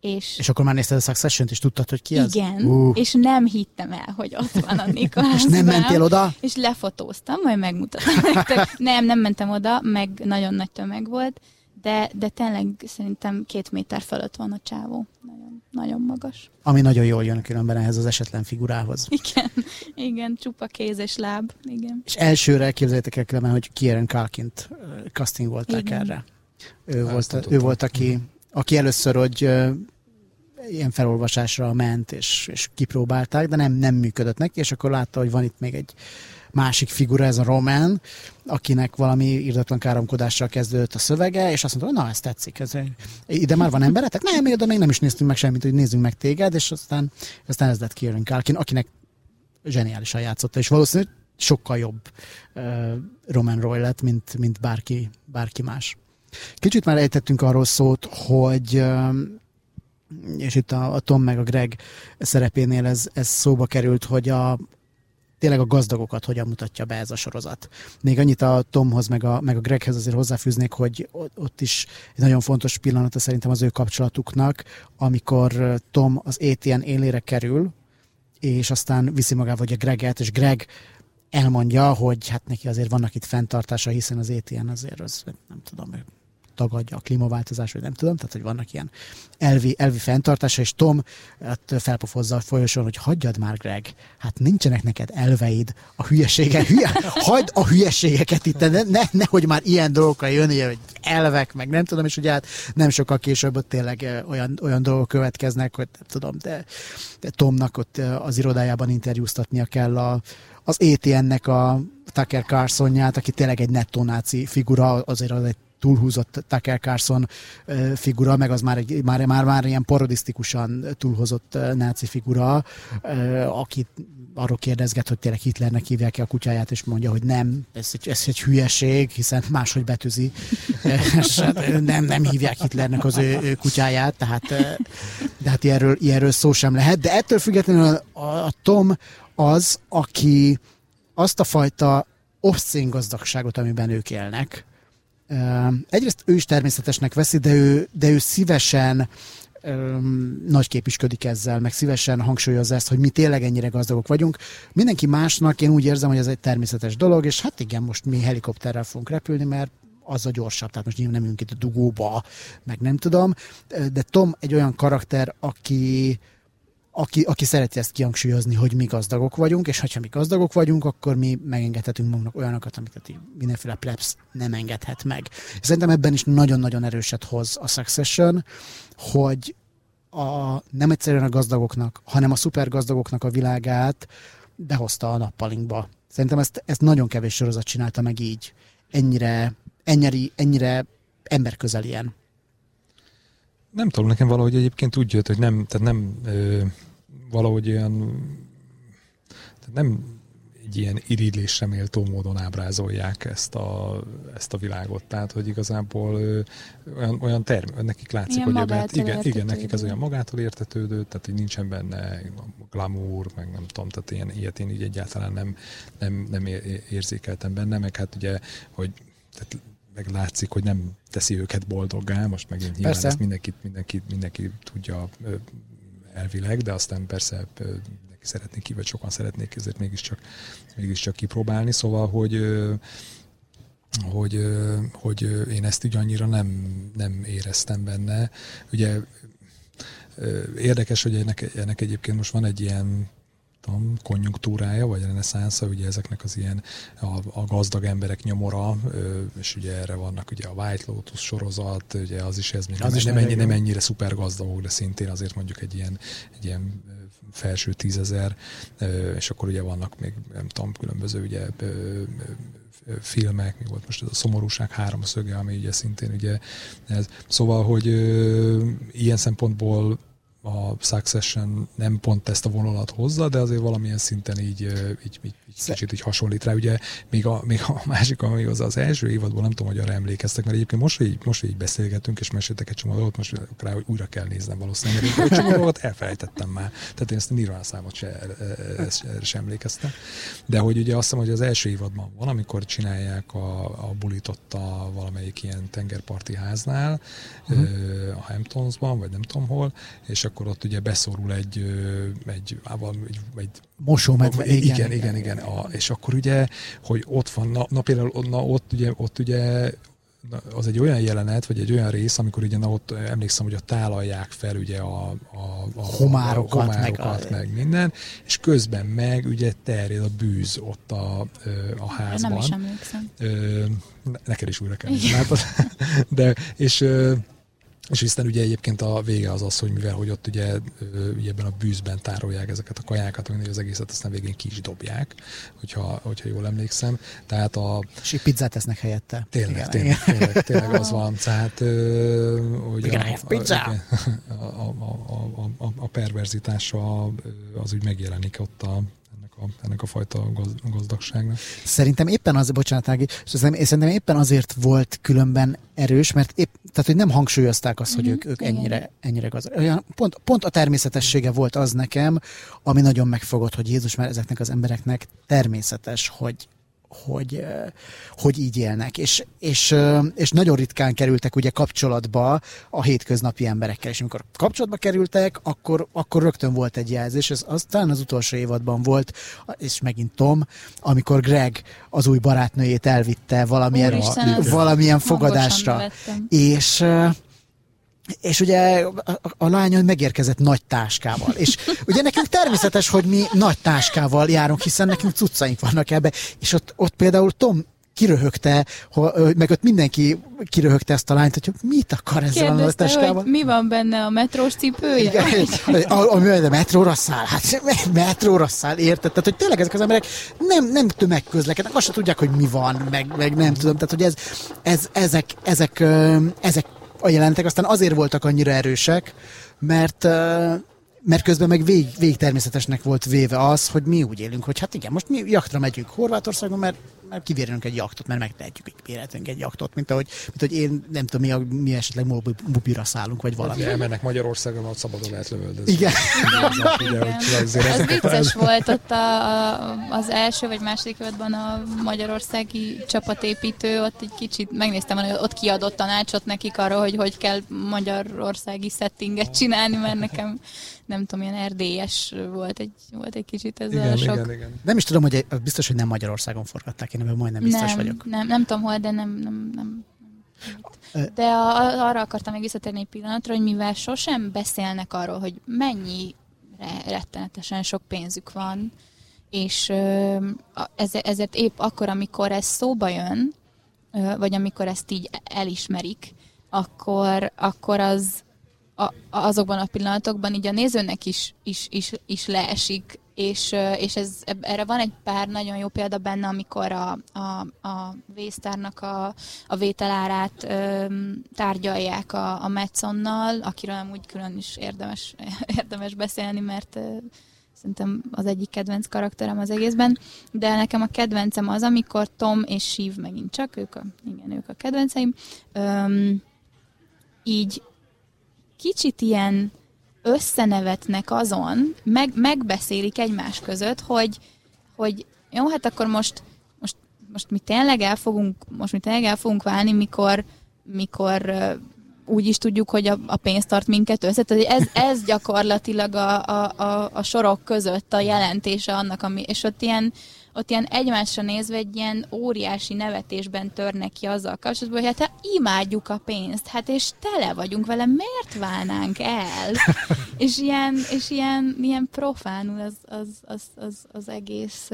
és, és akkor már nézted a Succession-t, és tudtad, hogy ki az? Igen, uh. és nem hittem el, hogy ott van a *laughs* Nikolás És nem mentél oda? És lefotóztam, majd megmutatom *laughs* nektek. Nem, nem mentem oda, meg nagyon nagy tömeg volt, de, de tényleg szerintem két méter fölött van a csávó. Nagyon, nagyon magas. Ami nagyon jól jön különben ehhez az esetlen figurához. Igen, igen, csupa kéz és láb, igen. És elsőre képzeljétek el különben, hogy Kieran Kalkint casting volták igen. erre. Ő volt, ő volt, aki aki először, hogy ilyen felolvasásra ment, és, és kipróbálták, de nem, nem működött neki, és akkor látta, hogy van itt még egy másik figura, ez a Roman, akinek valami írdatlan káromkodással kezdődött a szövege, és azt mondta, na, ez tetszik, ez, ide már van emberetek? Nem, még oda még nem is néztünk meg semmit, hogy nézzünk meg téged, és aztán, aztán ez lett Kieran Culkin, akinek zseniálisan játszotta, és valószínűleg sokkal jobb uh, Roman Roy lett, mint, mint bárki, bárki más. Kicsit már ejtettünk arról szót, hogy és itt a, a Tom meg a Greg szerepénél ez, ez szóba került, hogy a, tényleg a gazdagokat hogyan mutatja be ez a sorozat. Még annyit a Tomhoz, meg a, meg a Greghez azért hozzáfűznék, hogy ott is egy nagyon fontos pillanata szerintem az ő kapcsolatuknak, amikor Tom az ATN élére kerül, és aztán viszi magával a Greget, és Greg elmondja, hogy hát neki azért vannak itt fenntartása, hiszen az ATN azért az, nem tudom, tagadja a klímaváltozás, vagy nem tudom, tehát hogy vannak ilyen elvi, elvi fenntartása, és Tom hát felpofozza a folyosón, hogy hagyjad már, Greg, hát nincsenek neked elveid, a hülyesége, hülye, hagyd a hülyeségeket itt, ne, ne, nehogy már ilyen dolgokkal jönni, hogy elvek, meg nem tudom, és ugye hát nem sokkal később ott tényleg olyan, olyan dolgok következnek, hogy nem tudom, de, de Tomnak ott az irodájában interjúztatnia kell a, az ETN-nek a Tucker Carsonját, aki tényleg egy nettó náci figura, azért az egy túlhúzott Tucker Carlson figura, meg az már, egy, már, már, már ilyen parodisztikusan túlhozott náci figura, akit arról kérdezget, hogy tényleg Hitlernek hívják-e a kutyáját, és mondja, hogy nem, ez egy, ez egy hülyeség, hiszen máshogy betűzi. Hát, nem, nem hívják Hitlernek az ő, ő kutyáját, tehát de hát ilyenről, ilyenről szó sem lehet. De ettől függetlenül a, a Tom az, aki azt a fajta obszén gazdagságot, amiben ők élnek, egyrészt ő is természetesnek veszi, de ő, de ő szívesen um, nagyképisködik ezzel, meg szívesen hangsúlyozza ezt, hogy mi tényleg ennyire gazdagok vagyunk. Mindenki másnak én úgy érzem, hogy ez egy természetes dolog, és hát igen, most mi helikopterrel fogunk repülni, mert az a gyorsabb, tehát most nyilván nem ülünk itt a dugóba, meg nem tudom, de Tom egy olyan karakter, aki, aki, aki szereti ezt kihangsúlyozni, hogy mi gazdagok vagyunk, és ha mi gazdagok vagyunk, akkor mi megengedhetünk magunknak olyanokat, amiket mindenféle plebs nem engedhet meg. Szerintem ebben is nagyon-nagyon erőset hoz a Succession, hogy a, nem egyszerűen a gazdagoknak, hanem a szupergazdagoknak a világát behozta a nappalinkba. Szerintem ezt, ezt nagyon kevés sorozat csinálta meg így. Ennyire, ennyire, ennyire emberközelien. Nem tudom, nekem valahogy egyébként úgy jött, hogy nem, tehát nem ö, valahogy olyan, tehát nem egy ilyen irigylésre méltó módon ábrázolják ezt a, ezt a világot. Tehát, hogy igazából ö, olyan, olyan term, nekik látszik, ilyen hogy ebben, igen, igen, nekik ez olyan magától értetődő, tehát hogy nincsen benne glamour, meg nem tudom, tehát ilyen, ilyet én így egyáltalán nem, nem, nem érzékeltem benne, meg hát ugye, hogy tehát meg látszik, hogy nem teszi őket boldoggá, most megint nyilván persze. ezt mindenki, mindenki, mindenki tudja elvileg, de aztán persze mindenki szeretné ki, vagy sokan szeretnék ezért mégiscsak, mégiscsak kipróbálni, szóval, hogy hogy, hogy én ezt így annyira nem, nem éreztem benne. Ugye érdekes, hogy ennek, ennek egyébként most van egy ilyen tudom, konjunktúrája, vagy reneszánsza, ugye ezeknek az ilyen a, a gazdag emberek nyomora, és ugye erre vannak ugye a White Lotus sorozat, ugye az is ez még az nem, is nem, ennyi, nem ennyire szuper gazdagok, de szintén azért mondjuk egy ilyen, egy ilyen felső tízezer, és akkor ugye vannak még, nem tudom, különböző ugye filmek, mi volt most ez a szomorúság háromszöge, ami ugye szintén ugye ez. Szóval, hogy ilyen szempontból a Succession nem pont ezt a vonalat hozza, de azért valamilyen szinten így, így, így, így kicsit így hasonlít rá. Ugye még a, még a *laughs* másik, ami az, az első évadból nem tudom, hogy arra emlékeztek, mert egyébként most, így, most így beszélgetünk, és meséltek egy csomó dolgot, most rá, hogy újra kell néznem valószínűleg, mert egy csomó dolgot elfelejtettem már. Tehát én ezt a Nirvana számot se, se, se emlékeztem. De hogy ugye azt hiszem, hogy az első évadban van, amikor csinálják a, a bulit ott a valamelyik ilyen tengerparti háznál, uh-huh. a Hamptonsban, vagy nem tudom hol, és akkor ott ugye beszorul egy, egy, egy, egy mosómedve, igen, igen, igen, igen. A, és akkor ugye, hogy ott van, na, na például na, ott ugye, ott ugye az egy olyan jelenet, vagy egy olyan rész, amikor ugye na, ott emlékszem, hogy a tálalják fel ugye a, a, a homárokat, a homárokat meg, a... meg minden, és közben meg ugye terjed a bűz ott a, a házban. Nem is emlékszem. Neked is újra kell nézni, de, és és aztán ugye egyébként a vége az az, hogy mivel hogy ott ugye, ugye ebben a bűzben tárolják ezeket a kajákat, mindig az egészet aztán végén ki is dobják, hogyha, hogyha jól emlékszem. Tehát a... És egy pizzát tesznek helyette. Tényleg, igen, tényleg, igen. *laughs* tényleg, tényleg az van. Tehát, hogy igen, *laughs* a, pizza. A, a, a, a, a perverzitása az úgy megjelenik ott a, a, ennek a fajta gazdagságnak. Szerintem éppen az, bocsánat, Ági, szerintem éppen azért volt különben erős, mert épp, tehát, hogy nem hangsúlyozták azt, hogy mm-hmm. ők, ők ennyire, ennyire gazdag. Olyan, pont, pont a természetessége volt az nekem, ami nagyon megfogott, hogy Jézus már ezeknek az embereknek természetes, hogy, hogy, hogy így élnek. És, és, és nagyon ritkán kerültek ugye kapcsolatba a hétköznapi emberekkel, és amikor kapcsolatba kerültek, akkor, akkor rögtön volt egy jelzés, ez aztán az utolsó évadban volt, és megint Tom, amikor Greg az új barátnőjét elvitte valamilyen, Úristen, valamilyen fogadásra. És és ugye a, a lány megérkezett nagy táskával. És ugye nekünk természetes, hogy mi nagy táskával járunk, hiszen nekünk cuccaink vannak ebbe. És ott, ott például Tom kiröhögte, meg ott mindenki kiröhögte ezt a lányt, hogy mit akar ezzel Kérdezte, a hogy mi van benne a metrós cipője? Igen, *laughs* a, a, a, a metróra száll, hát *laughs* metróra száll, érted? Tehát, hogy tényleg ezek az emberek nem, nem tömegközlekednek, azt se tudják, hogy mi van, meg, meg nem tudom. Tehát, hogy ez, ez, ezek, ezek, ezek a jelentek aztán azért voltak annyira erősek, mert mert közben meg vég, vég természetesnek volt véve az, hogy mi úgy élünk, hogy hát igen, most mi jaktra megyünk Horvátországon, mert mert kivérünk egy jaktot, mert megtehetjük, kivérhetünk egy jaktot, mint ahogy, mint hogy én nem tudom, mi, a, mi esetleg mobira szállunk, vagy valami. Hát, elmennek Magyarországon, ott szabadon lehet lövöldözni. Igen. Az vicces volt ott a, a, az első vagy második évadban a magyarországi csapatépítő, ott egy kicsit megnéztem, hogy ott kiadott tanácsot nekik arról, hogy hogy kell magyarországi settinget csinálni, mert nekem nem tudom, ilyen erdélyes volt egy, volt egy kicsit ez igen, a sok. Igen, igen. Nem is tudom, hogy biztos, hogy nem Magyarországon forgatták, én ebben majdnem biztos nem, vagyok. Nem, nem tudom hol, de nem, nem, nem, de a, arra akartam még visszatérni egy pillanatra, hogy mivel sosem beszélnek arról, hogy mennyi rettenetesen sok pénzük van, és ezért épp akkor, amikor ez szóba jön, vagy amikor ezt így elismerik, akkor, akkor az, a, azokban a pillanatokban így a nézőnek is, is, is, is leesik, és, és ez, erre van egy pár nagyon jó példa benne, amikor a, a, a vésztárnak a, a vételárát ö, tárgyalják a, a Metzonnal, akiről nem úgy külön is érdemes, *laughs* érdemes beszélni, mert ö, szerintem az egyik kedvenc karakterem az egészben, de nekem a kedvencem az, amikor Tom és Shiv megint csak, ők a, igen, ők a kedvenceim, ö, így kicsit ilyen összenevetnek azon, meg, megbeszélik egymás között, hogy, hogy jó, hát akkor most, most, most mi tényleg el fogunk, most mi tényleg el fogunk válni, mikor, mikor úgy is tudjuk, hogy a, a pénz tart minket össze. Tehát ez, ez gyakorlatilag a, a, a, a sorok között a jelentése annak, ami, és ott ilyen, ott ilyen egymásra nézve egy ilyen óriási nevetésben törnek ki azzal kapcsolatban, hogy hát imádjuk a pénzt, hát és tele vagyunk vele, miért válnánk el? *laughs* és ilyen, és ilyen, ilyen profánul az, az, az, az, az egész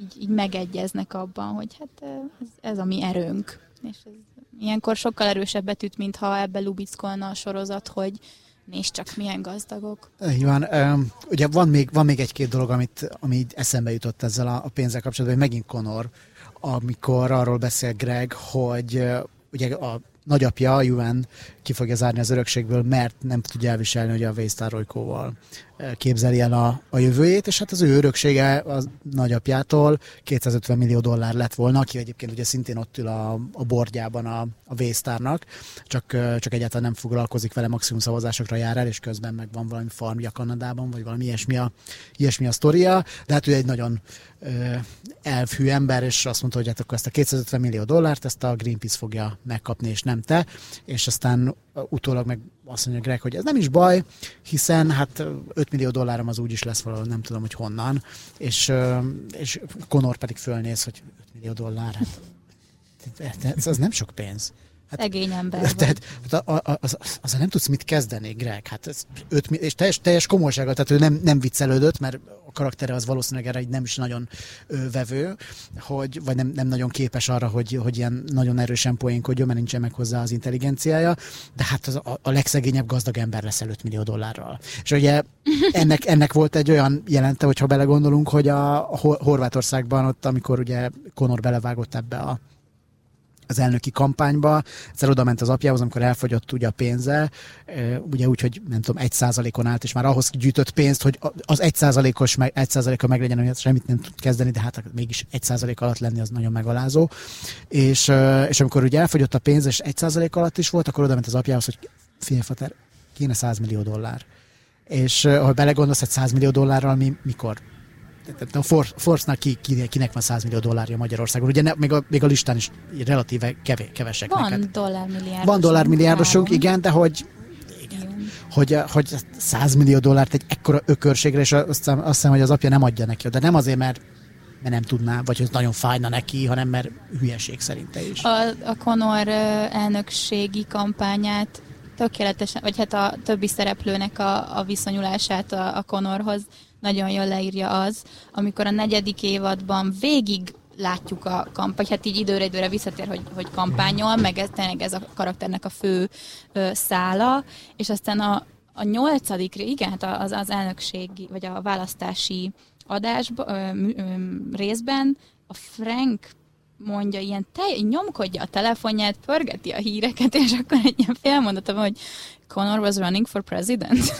így, így megegyeznek abban, hogy hát ez, ez a mi erőnk. És ez ilyenkor sokkal erősebb betűt, mintha ebbe lubickolna a sorozat, hogy nézd csak, milyen gazdagok. Van. Ugye van még, van még egy-két dolog, amit, ami így eszembe jutott ezzel a, a pénzzel kapcsolatban, megint Conor, amikor arról beszél Greg, hogy ugye a nagyapja, Juven ki fogja zárni az örökségből, mert nem tudja elviselni, hogy a Vésztár Rojkóval képzeli el a, a jövőjét, és hát az ő öröksége a nagyapjától 250 millió dollár lett volna, aki egyébként ugye szintén ott ül a, a bordjában a, a Vésztárnak, csak, csak egyáltalán nem foglalkozik vele, maximum szavazásokra jár el, és közben meg van valami farmja Kanadában, vagy valami ilyesmi a, ilyesmi a sztoria, de hát ő egy nagyon elfű ember, és azt mondta, hogy hát akkor ezt a 250 millió dollárt, ezt a Greenpeace fogja megkapni, és nem te, és aztán utólag meg azt mondja Greg, hogy ez nem is baj, hiszen hát 5 millió dollárom az úgy is lesz valahol, nem tudom, hogy honnan, és, és Conor pedig fölnéz, hogy 5 millió dollár, hát ez, az nem sok pénz. Hát, Szegény ember. Tehát, hát a, a, az, azzal nem tudsz mit kezdeni, Greg. Hát ez öt, és teljes, teljes komolysággal, tehát ő nem, nem viccelődött, mert a karaktere az valószínűleg erre nem is nagyon ö, vevő, hogy, vagy nem, nem nagyon képes arra, hogy, hogy ilyen nagyon erősen poénkodjon, mert nincsen meg hozzá az intelligenciája, de hát az, a, a legszegényebb gazdag ember lesz 5 millió dollárral. És ugye *laughs* ennek, ennek volt egy olyan jelente, hogyha belegondolunk, hogy a, a Horvátországban ott, amikor ugye Conor belevágott ebbe a az elnöki kampányba, egyszer oda ment az apjához, amikor elfogyott ugye a pénze, ugye úgy, hogy nem tudom, egy százalékon állt, és már ahhoz gyűjtött pénzt, hogy az egy százalékos, egy százaléka meg legyen, hogy semmit nem tud kezdeni, de hát mégis egy százalék alatt lenni az nagyon megalázó. És, és amikor ugye elfogyott a pénz, és egy százalék alatt is volt, akkor oda ment az apjához, hogy figyelj, kéne 100 millió dollár. És ha belegondolsz, hogy 100 millió dollárral mi, mikor a Force-nak ki, ki, kinek van 100 millió dollárja Magyarországon. Ugye ne, még, a, még a listán is relatíve kevé, kevesek Van neked. dollármilliárdosunk. Van dollármilliárdosunk, igen, de hogy igen. Hogy, hogy 100 millió dollárt egy ekkora ökörségre, és azt hiszem, azt hiszem, hogy az apja nem adja neki, de nem azért, mert mert nem tudná, vagy hogy nagyon fájna neki, hanem mert hülyeség szerinte is. A, a Conor elnökségi kampányát tökéletesen, vagy hát a többi szereplőnek a, a viszonyulását a, a Conorhoz nagyon jól leírja az, amikor a negyedik évadban végig látjuk a kampány, hát így időre időre visszatér, hogy, hogy kampányol, meg ez tényleg ez a karakternek a fő ö, szála, és aztán a, a nyolcadik, igen, hát az, az elnökségi, vagy a választási adásban, részben a Frank mondja, ilyen te, nyomkodja a telefonját, pörgeti a híreket, és akkor egy ilyen félmondata van, hogy Connor was running for president. *laughs*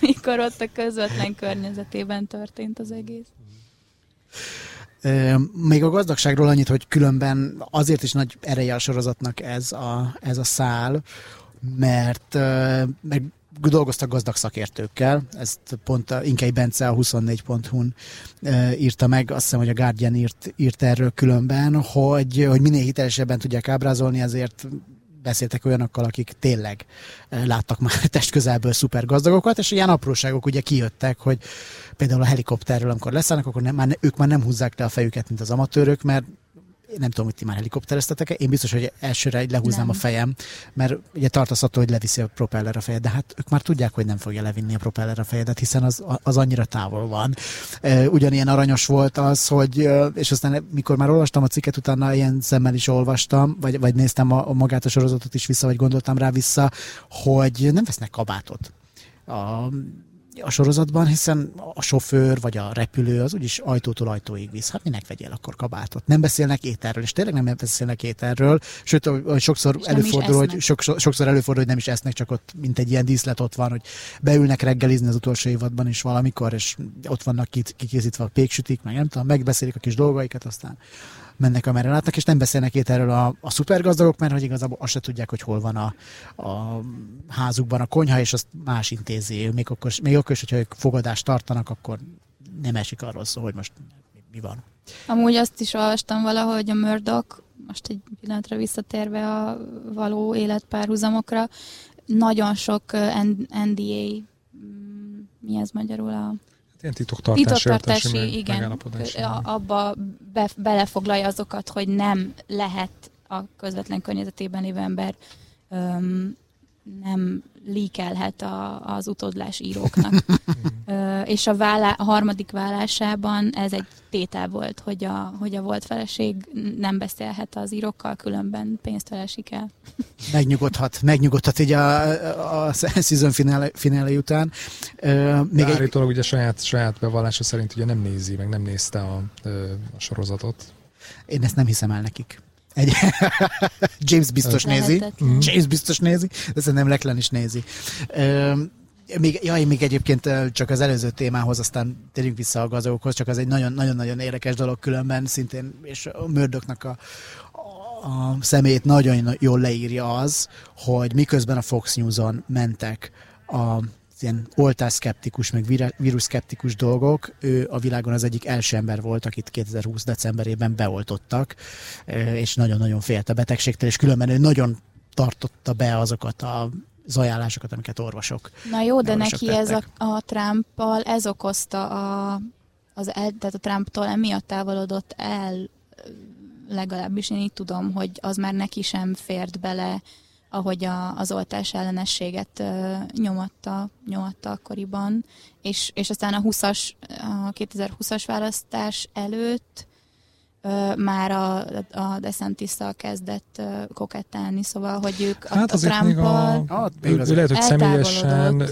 Mikor ott a közvetlen környezetében történt az egész. Még a gazdagságról annyit, hogy különben azért is nagy ereje a sorozatnak ez a, ez a szál, mert meg dolgoztak gazdag szakértőkkel, ezt pont a Inkei Bence a 24.hu-n írta meg, azt hiszem, hogy a Guardian írt, írt erről különben, hogy, hogy minél hitelesebben tudják ábrázolni, ezért beszéltek olyanokkal, akik tényleg láttak már *laughs* testközelből szuper gazdagokat, és ilyen apróságok ugye kijöttek, hogy például a helikopterről, amikor leszállnak, akkor nem, már, ők már nem húzzák le a fejüket, mint az amatőrök, mert nem tudom, hogy ti már helikoptereztetek-e, én biztos, hogy elsőre egy lehúznám nem. a fejem, mert ugye tartasz attól, hogy leviszi a propeller a fejed, de hát ők már tudják, hogy nem fogja levinni a propeller a fejedet, hiszen az, az annyira távol van. Ugyanilyen aranyos volt az, hogy, és aztán mikor már olvastam a cikket, utána ilyen szemmel is olvastam, vagy, vagy néztem a, a magát a sorozatot is vissza, vagy gondoltam rá vissza, hogy nem vesznek kabátot. A, a sorozatban, hiszen a sofőr vagy a repülő az úgyis ajtótól ajtóig visz. Hát minek vegyél akkor kabátot? Nem beszélnek ételről, és tényleg nem beszélnek ételről, sőt, sokszor és előfordul, hogy sokszor, sokszor előfordul, hogy nem is esznek, csak ott mint egy ilyen díszlet ott van, hogy beülnek reggelizni az utolsó évadban is valamikor, és ott vannak kikészítve a péksütik, meg nem tudom, megbeszélik a kis dolgaikat, aztán mennek, amerre látnak, és nem beszélnek itt erről a, a szupergazdagok, mert hogy igazából azt se tudják, hogy hol van a, a házukban a konyha, és azt más intézi. Még akkor, még akkor is, hogyha ők fogadást tartanak, akkor nem esik arról szó, hogy most mi van. Amúgy azt is olvastam valahogy a Murdoch, most egy pillanatra visszatérve a való életpárhuzamokra, nagyon sok NDA, mm, mi ez magyarul a Ilyen titoktartási, titoktartási igen, abba be, belefoglalja azokat, hogy nem lehet a közvetlen környezetében lévő ember öm, nem líkelhet a, az utódlás íróknak. *laughs* Ö, és a, vállá, a harmadik vállásában ez egy tétel volt, hogy a, hogy a volt feleség nem beszélhet az írókkal, különben pénzt felesik el. megnyugodhat, megnyugodhat így a, a season finale, finale után. Ö, még De egy... ugye saját, saját bevallása szerint ugye nem nézi, meg nem nézte a, a sorozatot. Én ezt nem hiszem el nekik. Egy *laughs* James biztos nézi. Mm. *laughs* James biztos nézi, de szerintem Leklen is nézi. még, jaj, még egyébként csak az előző témához, aztán térjünk vissza a gazagokhoz, csak az egy nagyon-nagyon érdekes dolog különben, szintén, és a Mördöknek a, a személyét nagyon jól leírja az, hogy miközben a Fox News-on mentek a ilyen oltásszkeptikus, meg vírusszkeptikus dolgok. Ő a világon az egyik első ember volt, akit 2020 decemberében beoltottak, és nagyon-nagyon félt a betegségtől, és különben ő nagyon tartotta be azokat a az ajánlásokat, amiket orvosok. Na jó, de neki tettek. ez a, a Trumpal ez okozta a, az el, tehát a Trumptól emiatt távolodott el, legalábbis én így tudom, hogy az már neki sem fért bele ahogy a, az oltás ellenességet uh, nyomatta, nyomatta akkoriban, és, és aztán a 20-as, a 2020-as választás előtt már a, a desantis kezdett uh, kokettálni, szóval, hogy ők hát a, a Trump-al a, lehet, hogy személyesen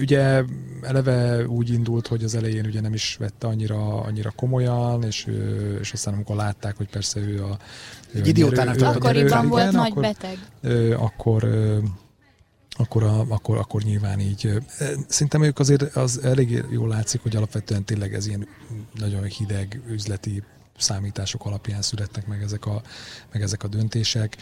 ugye eleve úgy indult, hogy az elején ugye nem is vette annyira, annyira komolyan, és, és aztán amikor látták, hogy persze ő a egy idiótának Akkoriban volt nagy akkor, beteg. Akkor, akkor, a, akkor, akkor nyilván így. Szerintem ők azért az elég jól látszik, hogy alapvetően tényleg ez ilyen nagyon hideg üzleti számítások alapján születnek meg ezek a, meg ezek a döntések.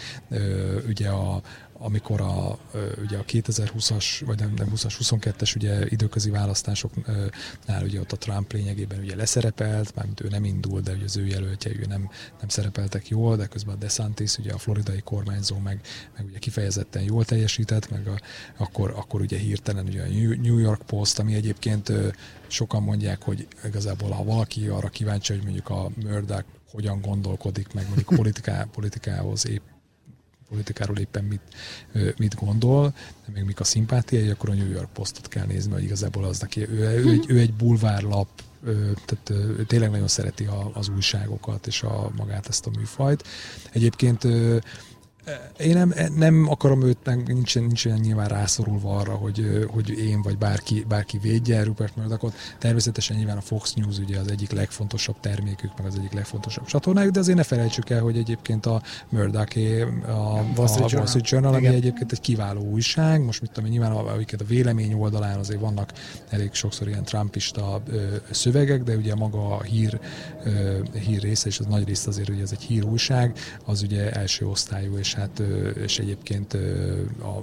Ugye a, amikor a, ugye a 2020-as, vagy nem, nem 20-as, 22-es ugye időközi választásoknál ugye ott a Trump lényegében ugye leszerepelt, mármint ő nem indul, de ugye az ő jelöltje, ő nem, nem szerepeltek jól, de közben a DeSantis, ugye a floridai kormányzó meg, meg ugye kifejezetten jól teljesített, meg a, akkor, akkor ugye hirtelen ugye a New York Post, ami egyébként sokan mondják, hogy igazából ha valaki arra kíváncsi, hogy mondjuk a Murdoch hogyan gondolkodik, meg mondjuk politiká, politikához épp politikáról éppen mit, mit gondol, de még mik a szimpátiai, akkor a New York Postot kell nézni, hogy igazából az neki, ő, ő, egy, ő egy bulvárlap, tehát ő tényleg nagyon szereti az újságokat és a magát ezt a műfajt. Egyébként én nem, nem akarom őt, nem, nincs, nincs olyan nyilván rászorulva arra, hogy, hogy én vagy bárki, bárki védje Rupert Murdochot. Természetesen nyilván a Fox News ugye az egyik legfontosabb termékük, meg az egyik legfontosabb csatornájuk, de azért ne felejtsük el, hogy egyébként a Murdoch a, a Wall Street Journal, Journal ami egyébként egy kiváló újság. Most mit tudom, nyilván a, a vélemény oldalán azért vannak elég sokszor ilyen trumpista ö, szövegek, de ugye maga a hír, ö, hír része, és az nagy rész azért, hogy ez egy hír újság, az ugye első osztályú, és hát és egyébként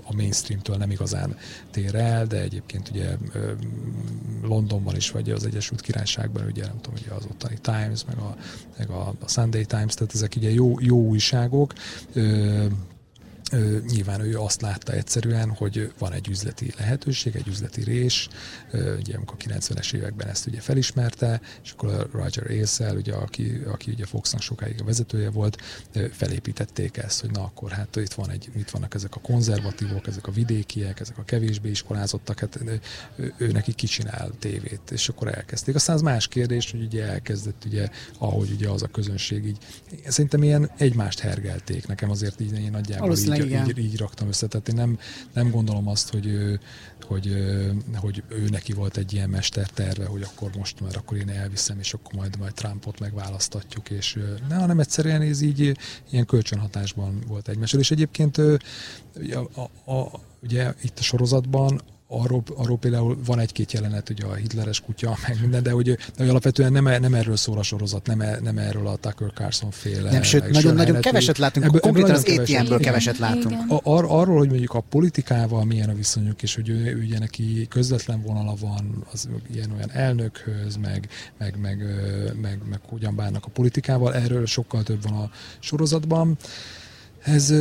a, mainstreamtől nem igazán tér el, de egyébként ugye Londonban is, vagy az Egyesült Királyságban, ugye nem tudom, ugye az ottani Times, meg a, meg a Sunday Times, tehát ezek ugye jó, jó újságok, nyilván ő azt látta egyszerűen, hogy van egy üzleti lehetőség, egy üzleti rés, ugye amikor a 90-es években ezt ugye felismerte, és akkor a Roger Ailes-el, ugye, aki, aki ugye Foxnak sokáig a vezetője volt, felépítették ezt, hogy na akkor hát itt, van egy, itt vannak ezek a konzervatívok, ezek a vidékiek, ezek a kevésbé iskolázottak, hát ő, neki kicsinál tévét, és akkor elkezdték. Aztán az más kérdés, hogy ugye elkezdett ugye, ahogy ugye az a közönség így, szerintem ilyen egymást hergelték, nekem azért így én nagyjából így így, így, így raktam össze. Tehát én nem, nem gondolom azt, hogy, hogy, hogy ő neki volt egy ilyen mesterterve, hogy akkor most már akkor én elviszem, és akkor majd, majd Trumpot megválasztatjuk, és ne, hanem egyszerűen ez így ilyen kölcsönhatásban volt egymással. És egyébként a, a, a, ugye itt a sorozatban arról, arról például van egy-két jelenet, ugye a hitleres kutya, *laughs* meg minden, de hogy, de hogy alapvetően nem, nem erről szól a sorozat, nem, e, nem erről a Tucker Carlson féle. Nem, sőt, nagyon-nagyon keveset látunk, ebből, konkrétan az ATM-ből keveset látunk. Ar, arról, hogy mondjuk a politikával milyen a viszonyuk, és hogy ő, ugye neki közvetlen vonala van az ilyen olyan elnökhöz, meg, meg, meg, meg, meg, meg hogyan bánnak a politikával, erről sokkal több van a sorozatban. Ez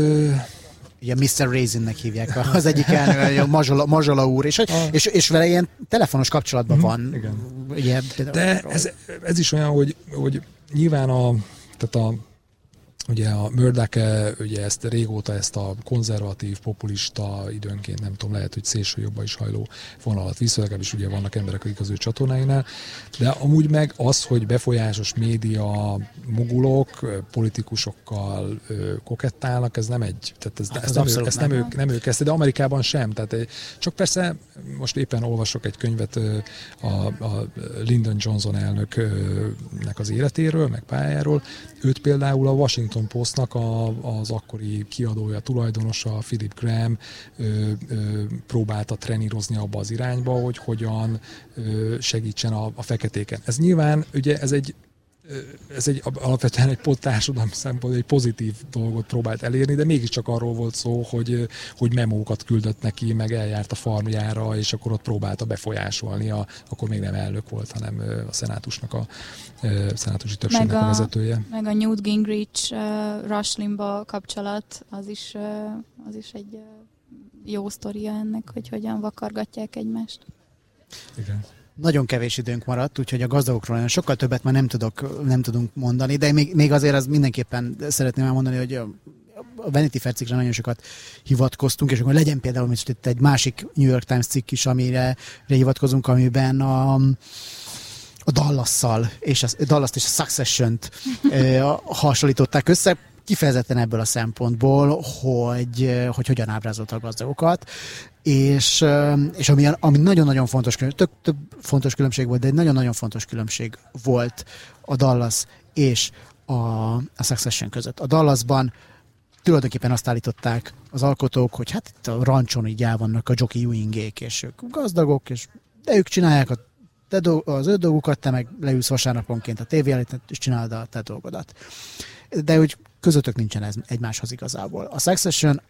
ugye Mr. Raisinnek hívják az egyik elnök, Mazsola, Mazsola úr, és, ah. és, és vele ilyen telefonos kapcsolatban mm, van. Igen. Ugye, De ez, ez is olyan, hogy, hogy nyilván a, tehát a Ugye a Mördeke, ugye ezt régóta ezt a konzervatív, populista, időnként nem tudom, lehet, hogy szélső jobba is hajló vonalat vissza, legalábbis ugye vannak emberek, akik az ő csatornáinál, de amúgy meg az, hogy befolyásos média mogulok politikusokkal kokettálnak, ez nem egy, tehát ez, hát ez nem, ő, ezt nem, ők, nem ők kezdte, de Amerikában sem, tehát csak persze most éppen olvasok egy könyvet a, a Lyndon Johnson elnöknek az életéről, meg pályáról, őt például a Washington Washington Postnak a, az akkori kiadója, tulajdonosa, Philip Graham ö, ö, próbálta trenírozni abba az irányba, hogy hogyan ö, segítsen a, a feketéken. Ez nyilván, ugye ez egy ez egy alapvetően egy társadalom szempontból egy pozitív dolgot próbált elérni, de mégiscsak arról volt szó, hogy, hogy memókat küldött neki, meg eljárt a farmjára, és akkor ott próbálta befolyásolni, a, akkor még nem elnök volt, hanem a szenátusnak a, a szenátusi többségnek meg a, a vezetője. Meg a Newt Gingrich uh, Rush Limbaugh kapcsolat, az is, uh, az is egy uh, jó sztoria ennek, hogy hogyan vakargatják egymást. Igen nagyon kevés időnk maradt, úgyhogy a gazdagokról olyan sokkal többet már nem, tudok, nem tudunk mondani, de még, még azért az mindenképpen szeretném elmondani, hogy a, Vanity Fair cikkre nagyon sokat hivatkoztunk, és akkor legyen például most itt egy másik New York Times cikk is, amire hivatkozunk, amiben a, a Dallas-szal és a dallas és a Succession-t hasonlították össze kifejezetten ebből a szempontból, hogy, hogy hogyan ábrázolta a gazdagokat, és, és ami, ami nagyon-nagyon fontos, több, több fontos különbség volt, de egy nagyon-nagyon fontos különbség volt a Dallas és a, a Succession között. A Dallasban tulajdonképpen azt állították az alkotók, hogy hát itt a rancson így el vannak a Jockey Ewingék, és ők gazdagok, és de ők csinálják a te do- az ő dolgukat, te meg leülsz vasárnaponként a tévé előtt, és csinálod a te dolgodat. De úgy közöttök nincsen ez egymáshoz igazából. A Succession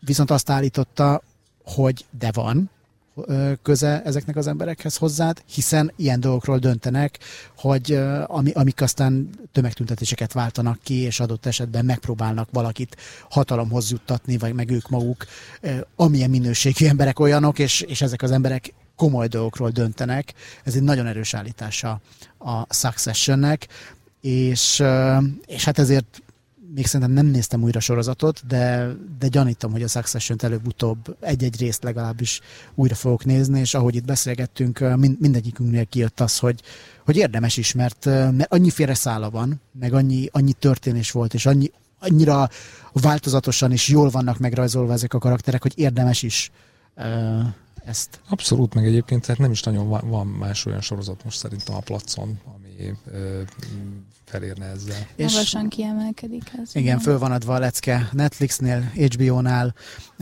viszont azt állította, hogy de van köze ezeknek az emberekhez hozzád, hiszen ilyen dolgokról döntenek, hogy ami, amik aztán tömegtüntetéseket váltanak ki, és adott esetben megpróbálnak valakit hatalomhoz juttatni, vagy meg ők maguk, amilyen minőségű emberek olyanok, és, és ezek az emberek komoly dolgokról döntenek. Ez egy nagyon erős állítása a Successionnek, és, és hát ezért még szerintem nem néztem újra sorozatot, de, de gyanítom, hogy a succession előbb-utóbb egy-egy részt legalábbis újra fogok nézni, és ahogy itt beszélgettünk, mind, mindegyikünknél kijött az, hogy, hogy érdemes is, mert, mert annyi szála van, meg annyi, annyi történés volt, és annyi, annyira változatosan és jól vannak megrajzolva ezek a karakterek, hogy érdemes is ezt. Abszolút, meg egyébként tehát nem is nagyon van más olyan sorozat most szerintem a placon, ami ö, felérne ezzel. És Magasan kiemelkedik ez. Igen, föl van adva a lecke Netflixnél, HBO-nál,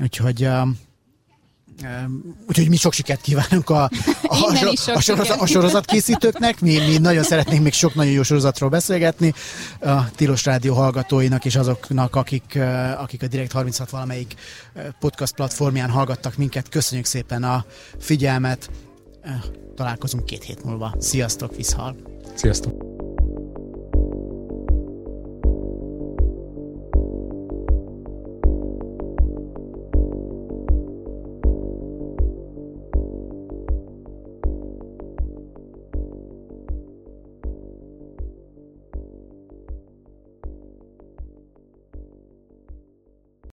úgyhogy Úgyhogy mi sok sikert kívánunk a, a, a, a, sorozat, a sorozatkészítőknek. Mi, mi nagyon szeretnénk még sok nagyon jó sorozatról beszélgetni. A Tilos Rádió hallgatóinak és azoknak, akik, akik a Direkt 36 valamelyik podcast platformján hallgattak minket. Köszönjük szépen a figyelmet. Találkozunk két hét múlva. Sziasztok, Viszhal! Sziasztok!